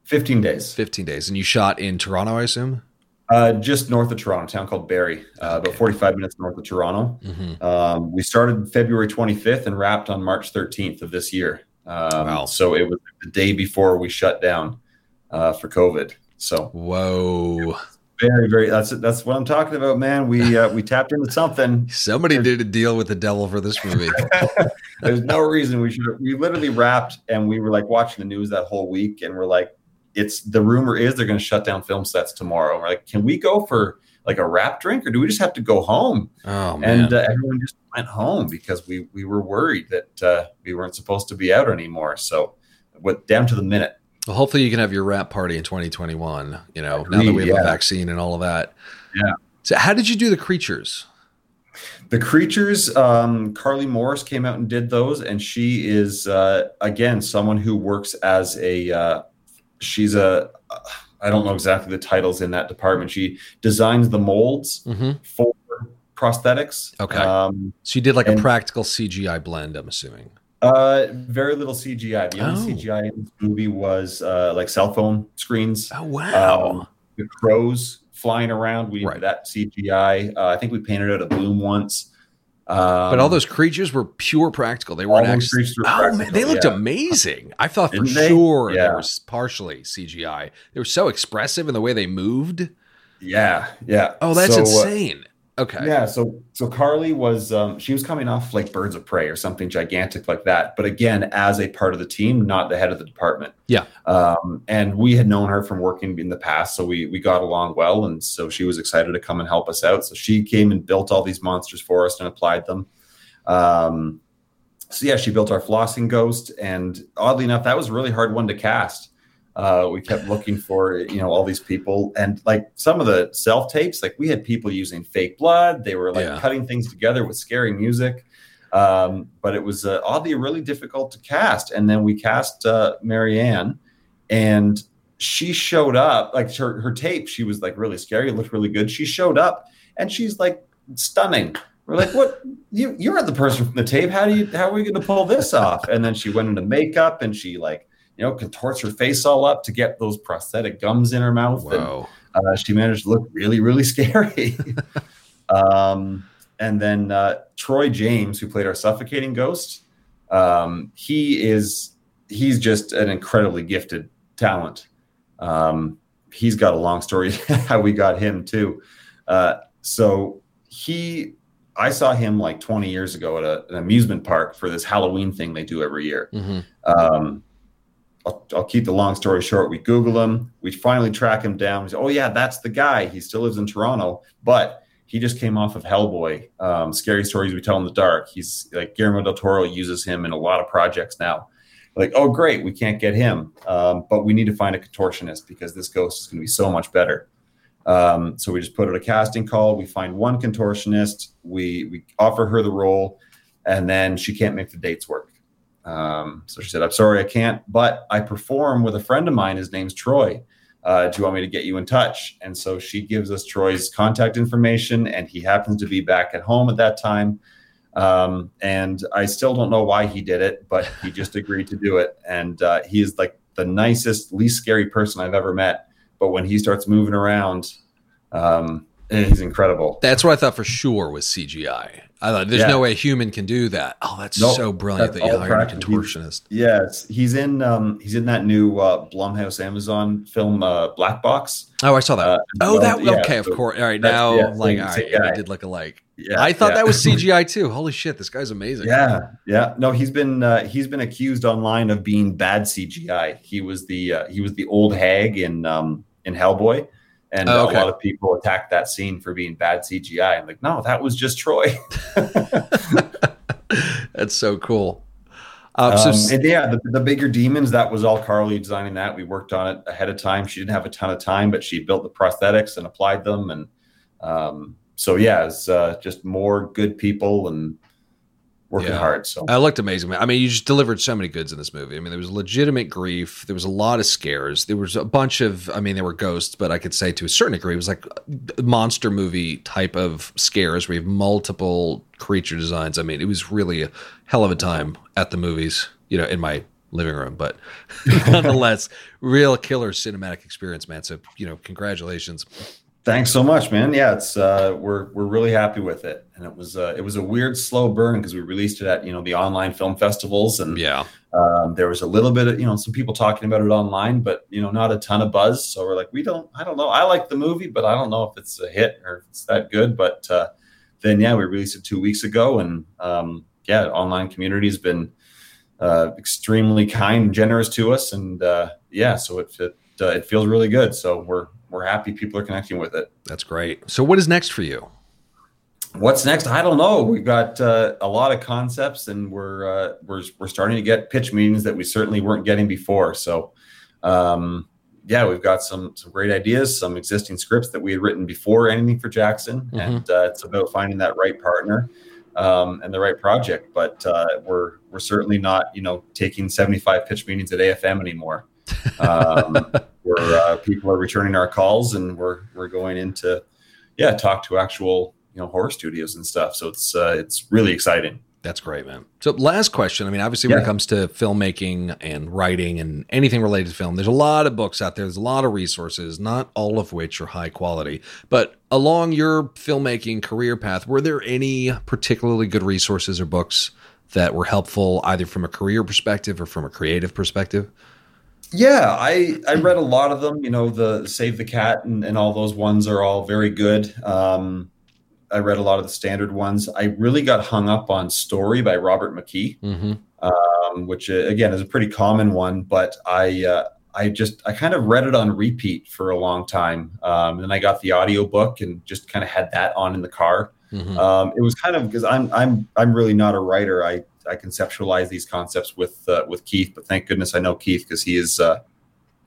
15 days. 15 days. And you shot in Toronto, I assume? Uh, just north of Toronto, a town called Barrie, uh, about 45 minutes north of Toronto. Mm-hmm. Um, we started February 25th and wrapped on March 13th of this year. Um, Wow. So it was the day before we shut down uh, for COVID. So Whoa. very, very. That's that's what I'm talking about, man. We uh, we tapped into something. Somebody did a deal with the devil for this movie. There's no reason we should. We literally wrapped, and we were like watching the news that whole week, and we're like, it's the rumor is they're going to shut down film sets tomorrow. We're like, can we go for like a wrap drink, or do we just have to go home? Oh man. and uh, everyone just went home because we we were worried that uh, we weren't supposed to be out anymore. So, what down to the minute. well, hopefully you can have your wrap party in 2021, you know, now that we have a vaccine and all of that. Yeah. So how did you do the creatures? The creatures, um, Carly Morris came out and did those, and she is uh, again someone who works as a. Uh, she's a. I don't know exactly the titles in that department. She designs the molds Mm-hmm. for prosthetics. Okay. Um, So you did like And- a practical CGI blend, I'm assuming. uh, very little CGI. The only Oh. CGI in this movie was uh, like cell phone screens. Oh wow. Um, the crows flying around. We did Right. that CGI. Uh, I think we painted out a bloom once. Um, but all those creatures were pure practical. They weren't actually. Oh man, they looked yeah. amazing. I thought for they? sure they Yeah. were s- partially CGI. They were so expressive in the way they moved. Yeah, yeah. Oh, that's So, uh, insane. Okay. Yeah, so so Carly was um, she was coming off like Birds of Prey or something gigantic like that, but again as a part of the team, not the head of the department. Yeah. Um, and we had known her from working in the past, so we we got along well, and so she was excited to come and help us out. So she came and built all these monsters for us and applied them. Um, so yeah, she built our flossing ghost, and oddly enough, that was a really hard one to cast. Uh, we kept looking for you know all these people, and like some of the self tapes, like we had people using fake blood. They were like Yeah. cutting things together with scary music, um, but it was uh, oddly really difficult to cast. And then we cast uh, Marianne, and she showed up like her her tape. She was like really scary. It looked really good. She showed up, and she's like stunning. We're like, what? You you're the person from the tape. How do you? How are we going to pull this off? And then she went into makeup, and she like you know contorts her face all up to get those prosthetic gums in her mouth. And uh, she managed to look really, really scary. um, and then uh, Troy James, who played our suffocating ghost, um, he is he's just an incredibly gifted talent. Um, he's got a long story how we got him too. Uh, so he, I saw him like 20 years ago at a, an amusement park for this Halloween thing they do every year. hmm Um, I'll, I'll keep the long story short. We Google him. We finally track him down. We say, oh, yeah, that's the guy. He still lives in Toronto, but he just came off of Hellboy. Um, Scary Stories We Tell in the Dark. He's like Guillermo del Toro uses him in a lot of projects now. Like, oh, great, we can't get him, um, but we need to find a contortionist because this ghost is going to be so much better. Um, so we just put out a casting call. We find one contortionist. We we offer her the role, and then she can't make the dates work. Um, so she said, I'm sorry, I can't, but I perform with a friend of mine. His name's Troy. Uh, do you want me to get you in touch? And so she gives us Troy's contact information, and he happens to be back at home at that time. Um, and I still don't know why he did it, but he just agreed to do it. And uh, he is like the nicest, least scary person I've ever met. But when he starts moving around, um, he's incredible. That's what I thought for sure was CGI. I thought there's Yeah. no way a human can do that. Oh, that's Nope. so brilliant that you hired a contortionist. Yes, he's in. Um, he's in that new uh, Blumhouse Amazon film, uh, Black Box. Oh, I saw that. Uh, oh, that yeah, okay. Of course. All right, now yeah, like, all yeah, they did look alike. Yeah, I thought that was CGI too. Holy shit, this guy's amazing. Yeah, yeah. No, he's been uh, he's been accused online of being bad CGI. He was the uh, he was the old hag in um, in Hellboy, and Oh, okay. a lot of people attacked that scene for being bad CGI. I'm like, no, that was just Troy. That's so cool. Uh, so Um, s- and yeah, the, the bigger demons, that was all Carly designing that. We worked on it ahead of time. She didn't have a ton of time, but she built the prosthetics and applied them. And um, so, yeah, it's uh, just more good people and working Yeah. hard. So, I looked amazing. man. I mean, you just delivered so many goods in this movie. I mean, there was legitimate grief. There was a lot of scares. There was a bunch of, I mean, there were ghosts, but I could say to a certain degree, it was like monster movie type of scares where you have multiple creature designs. I mean, it was really a hell of a time at the movies, you know, in my living room, but nonetheless, real killer cinematic experience, man. So, you know, congratulations. thanks so much, man. Yeah, it's uh, we're we're really happy with it. And it was uh, it was a weird slow burn because we released it at you know the online film festivals and Yeah. Um, there was a little bit of, you know, some people talking about it online, but you know, not a ton of buzz. So we're like, we don't, I don't know. I like the movie, but I don't know if it's a hit or if it's that good. But uh, then, yeah, we released it two weeks ago, and um, yeah, online community has been uh, extremely kind and generous to us, and uh, yeah, so it it, uh, it feels really good. So we're we're happy people are connecting with it. That's great. So, what is next for you? What's next? I don't know. We've got uh, a lot of concepts, and we're uh, we're we're starting to get pitch meetings that we certainly weren't getting before. So, um, yeah, we've got some some great ideas, some existing scripts that we had written before anything for Jackson, mm-hmm. and uh, it's about finding that right partner um, and the right project. But uh, we're we're certainly not you know taking 75 pitch meetings at AFM anymore. Um, where uh, people are returning our calls and we're we're going into yeah talk to actual you know horror studios and stuff. So it's uh, it's really exciting. That's great, man. So, last question. I mean, obviously, when yeah. it comes to filmmaking and writing and anything related to film, there's a lot of books out there. There's a lot of resources, not all of which are high quality. But along your filmmaking career path, were there any particularly good resources or books that were helpful, either from a career perspective or from a creative perspective? Yeah, I I read a lot of them. You know, the Save the Cat and, and all those ones are all very good. Um, I read a lot of the standard ones. I really got hung up on Story by Robert McKee, mm-hmm. um, which uh, again is a pretty common one. But I uh, I just I kind of read it on repeat for a long time. Um, and I got the audiobook and just kind of had that on in the car. Mm-hmm. Um, it was kind of because I'm I'm I'm really not a writer. I I conceptualize these concepts with uh, with Keith, but thank goodness I know Keith because he is uh,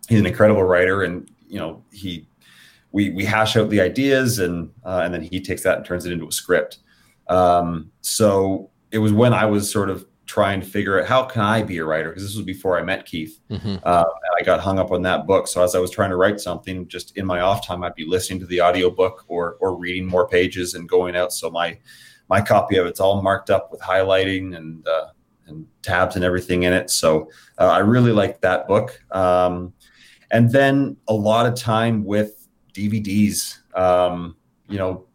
he's an incredible writer, and you know he we we hash out the ideas and uh, and then he takes that and turns it into a script. Um, so it was when I was sort of trying to figure out how can I be a writer because this was before I met Keith. Mm-hmm. Uh, I got hung up on that book. So as I was trying to write something, just in my off time, I'd be listening to the audiobook or or reading more pages and going out. So my my copy of it's all marked up with highlighting and uh, and tabs and everything in it. So uh, I really liked that book. Um, and then a lot of time with DVDs. Um, you know,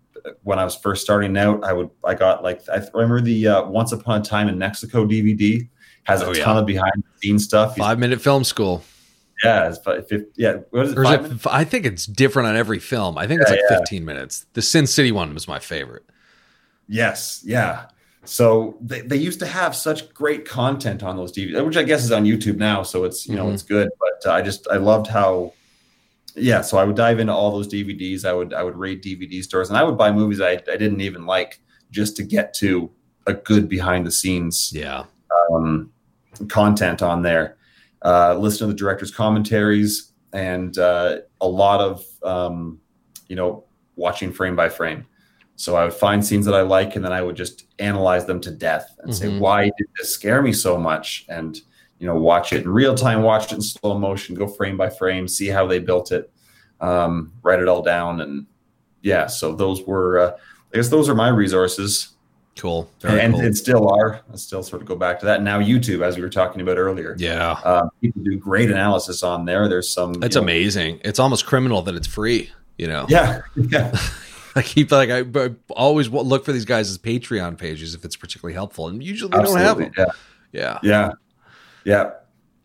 when I was first starting out, I would I got like I remember the uh, Once Upon a Time in Mexico DVD has a oh, ton of behind the scenes stuff. Five minute film school. Yeah, it's five, yeah. What is it? It I think it's different on every film. I think yeah, it's like yeah. 15 minutes. The Sin City one was my favorite. Yes, yeah. So they, they used to have such great content on those DVDs, which I guess is on YouTube now. So it's you know mm-hmm. it's good. But uh, I just I loved how yeah, so I would dive into all those DVDs. I would I would raid DVD stores, and I would buy movies I, I didn't even like just to get to a good behind the scenes yeah um, content on there. Uh, listen to the director's commentaries and uh, a lot of um, you know watching frame by frame. So I would find scenes that I like, and then I would just analyze them to death and mm-hmm. say, why did this scare me so much? And you know, watch it in real time, watch it in slow motion, go frame by frame, see how they built it, um, write it all down, and yeah. So those were, uh, I guess, those are my resources. Cool, Very and, cool. and still are. I still sort of go back to that. Now YouTube, as we were talking about earlier. Yeah, uh, people do great analysis on there. There's some. It's amazing. It's almost criminal that it's free. You know. Yeah. Yeah. I keep like I, I, always look for these guys' as Patreon pages if it's particularly helpful, and usually they Absolutely, don't have them. Yeah. Yeah. Yeah. Yeah.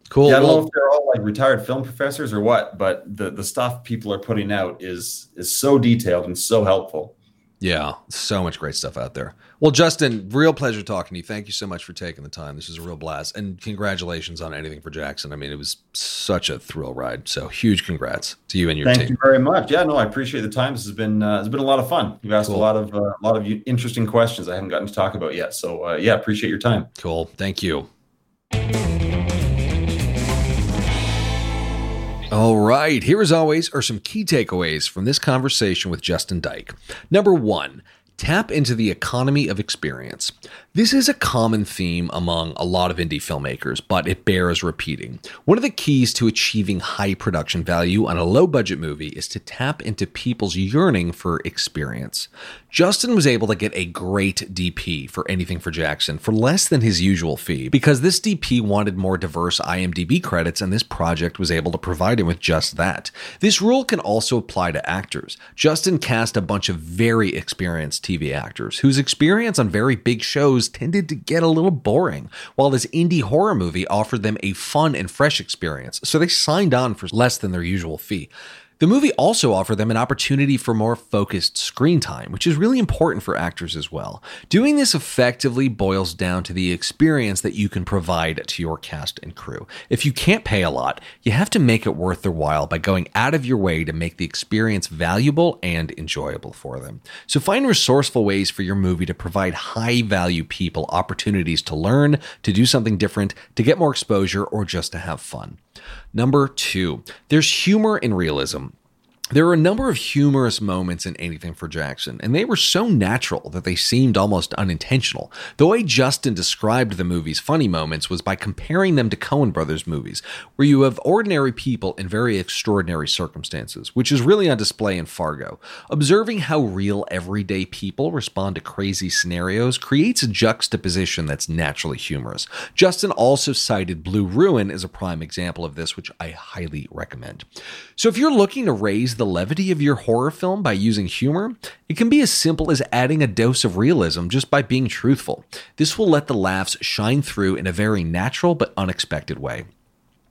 Cool. Yeah, I don't well, know if they're all like retired film professors or what, but the the stuff people are putting out is is so detailed and so helpful. Yeah, so much great stuff out there. Well, Justin, real pleasure talking to you. Thank you so much for taking the time. This is a real blast, and congratulations on anything for Jackson. I mean, it was such a thrill ride. So huge congrats to you and your Thank team. Thank you very much. Yeah, no, I appreciate the time. This has been uh, it's been a lot of fun. You've asked cool. a lot of uh, a lot of interesting questions I haven't gotten to talk about yet. So uh, yeah, appreciate your time. Cool. Thank you. All right, here as always are some key takeaways from this conversation with Justin Dyck. Number one, tap into the economy of experience. This is a common theme among a lot of indie filmmakers, but it bears repeating. One of the keys to achieving high production value on a low budget movie is to tap into people's yearning for experience. Justin was able to get a great DP for anything for Jackson for less than his usual fee because this DP wanted more diverse IMDb credits and this project was able to provide him with just that. This rule can also apply to actors. Justin cast a bunch of very experienced TV actors whose experience on very big shows tended to get a little boring, while this indie horror movie offered them a fun and fresh experience, so they signed on for less than their usual fee. The movie also offered them an opportunity for more focused screen time, which is really important for actors as well. Doing this effectively boils down to the experience that you can provide to your cast and crew. If you can't pay a lot, you have to make it worth their while by going out of your way to make the experience valuable and enjoyable for them. So find resourceful ways for your movie to provide high value people opportunities to learn, to do something different, to get more exposure, or just to have fun. Number two, there's humor in realism. There are a number of humorous moments in Anything for Jackson, and they were so natural that they seemed almost unintentional. The way Justin described the movie's funny moments was by comparing them to Coen Brothers movies, where you have ordinary people in very extraordinary circumstances, which is really on display in Fargo. Observing how real everyday people respond to crazy scenarios creates a juxtaposition that's naturally humorous. Justin also cited Blue Ruin as a prime example of this, which I highly recommend. So if you're looking to raise the levity of your horror film by using humor, it can be as simple as adding a dose of realism just by being truthful. This will let the laughs shine through in a very natural but unexpected way.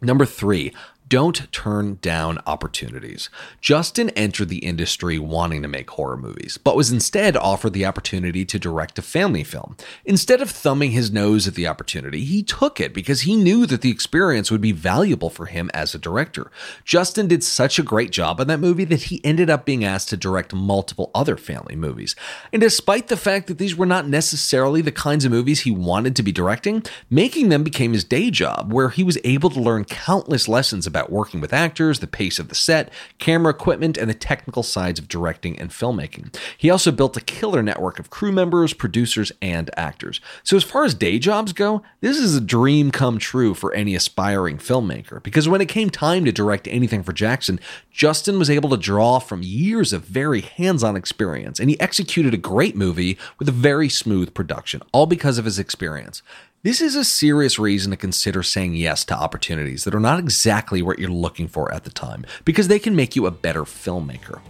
Number three, don't turn down opportunities. Justin entered the industry wanting to make horror movies, but was instead offered the opportunity to direct a family film. Instead of thumbing his nose at the opportunity, he took it because he knew that the experience would be valuable for him as a director. Justin did such a great job on that movie that he ended up being asked to direct multiple other family movies. And despite the fact that these were not necessarily the kinds of movies he wanted to be directing, making them became his day job, where he was able to learn countless lessons about about working with actors, the pace of the set, camera equipment, and the technical sides of directing and filmmaking. He also built a killer network of crew members, producers, and actors. So, as far as day jobs go, this is a dream come true for any aspiring filmmaker because when it came time to direct anything for Jackson, Justin was able to draw from years of very hands on experience, and he executed a great movie with a very smooth production, all because of his experience. This is a serious reason to consider saying yes to opportunities that are not exactly what you're looking for at the time, because they can make you a better filmmaker.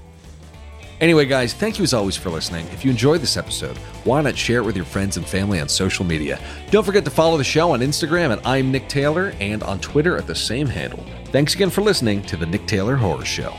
Anyway, guys, thank you as always for listening. If you enjoyed this episode, why not share it with your friends and family on social media? Don't forget to follow the show on Instagram at I'm Nick Taylor and on Twitter at the same handle. Thanks again for listening to the Nick Taylor Horror Show.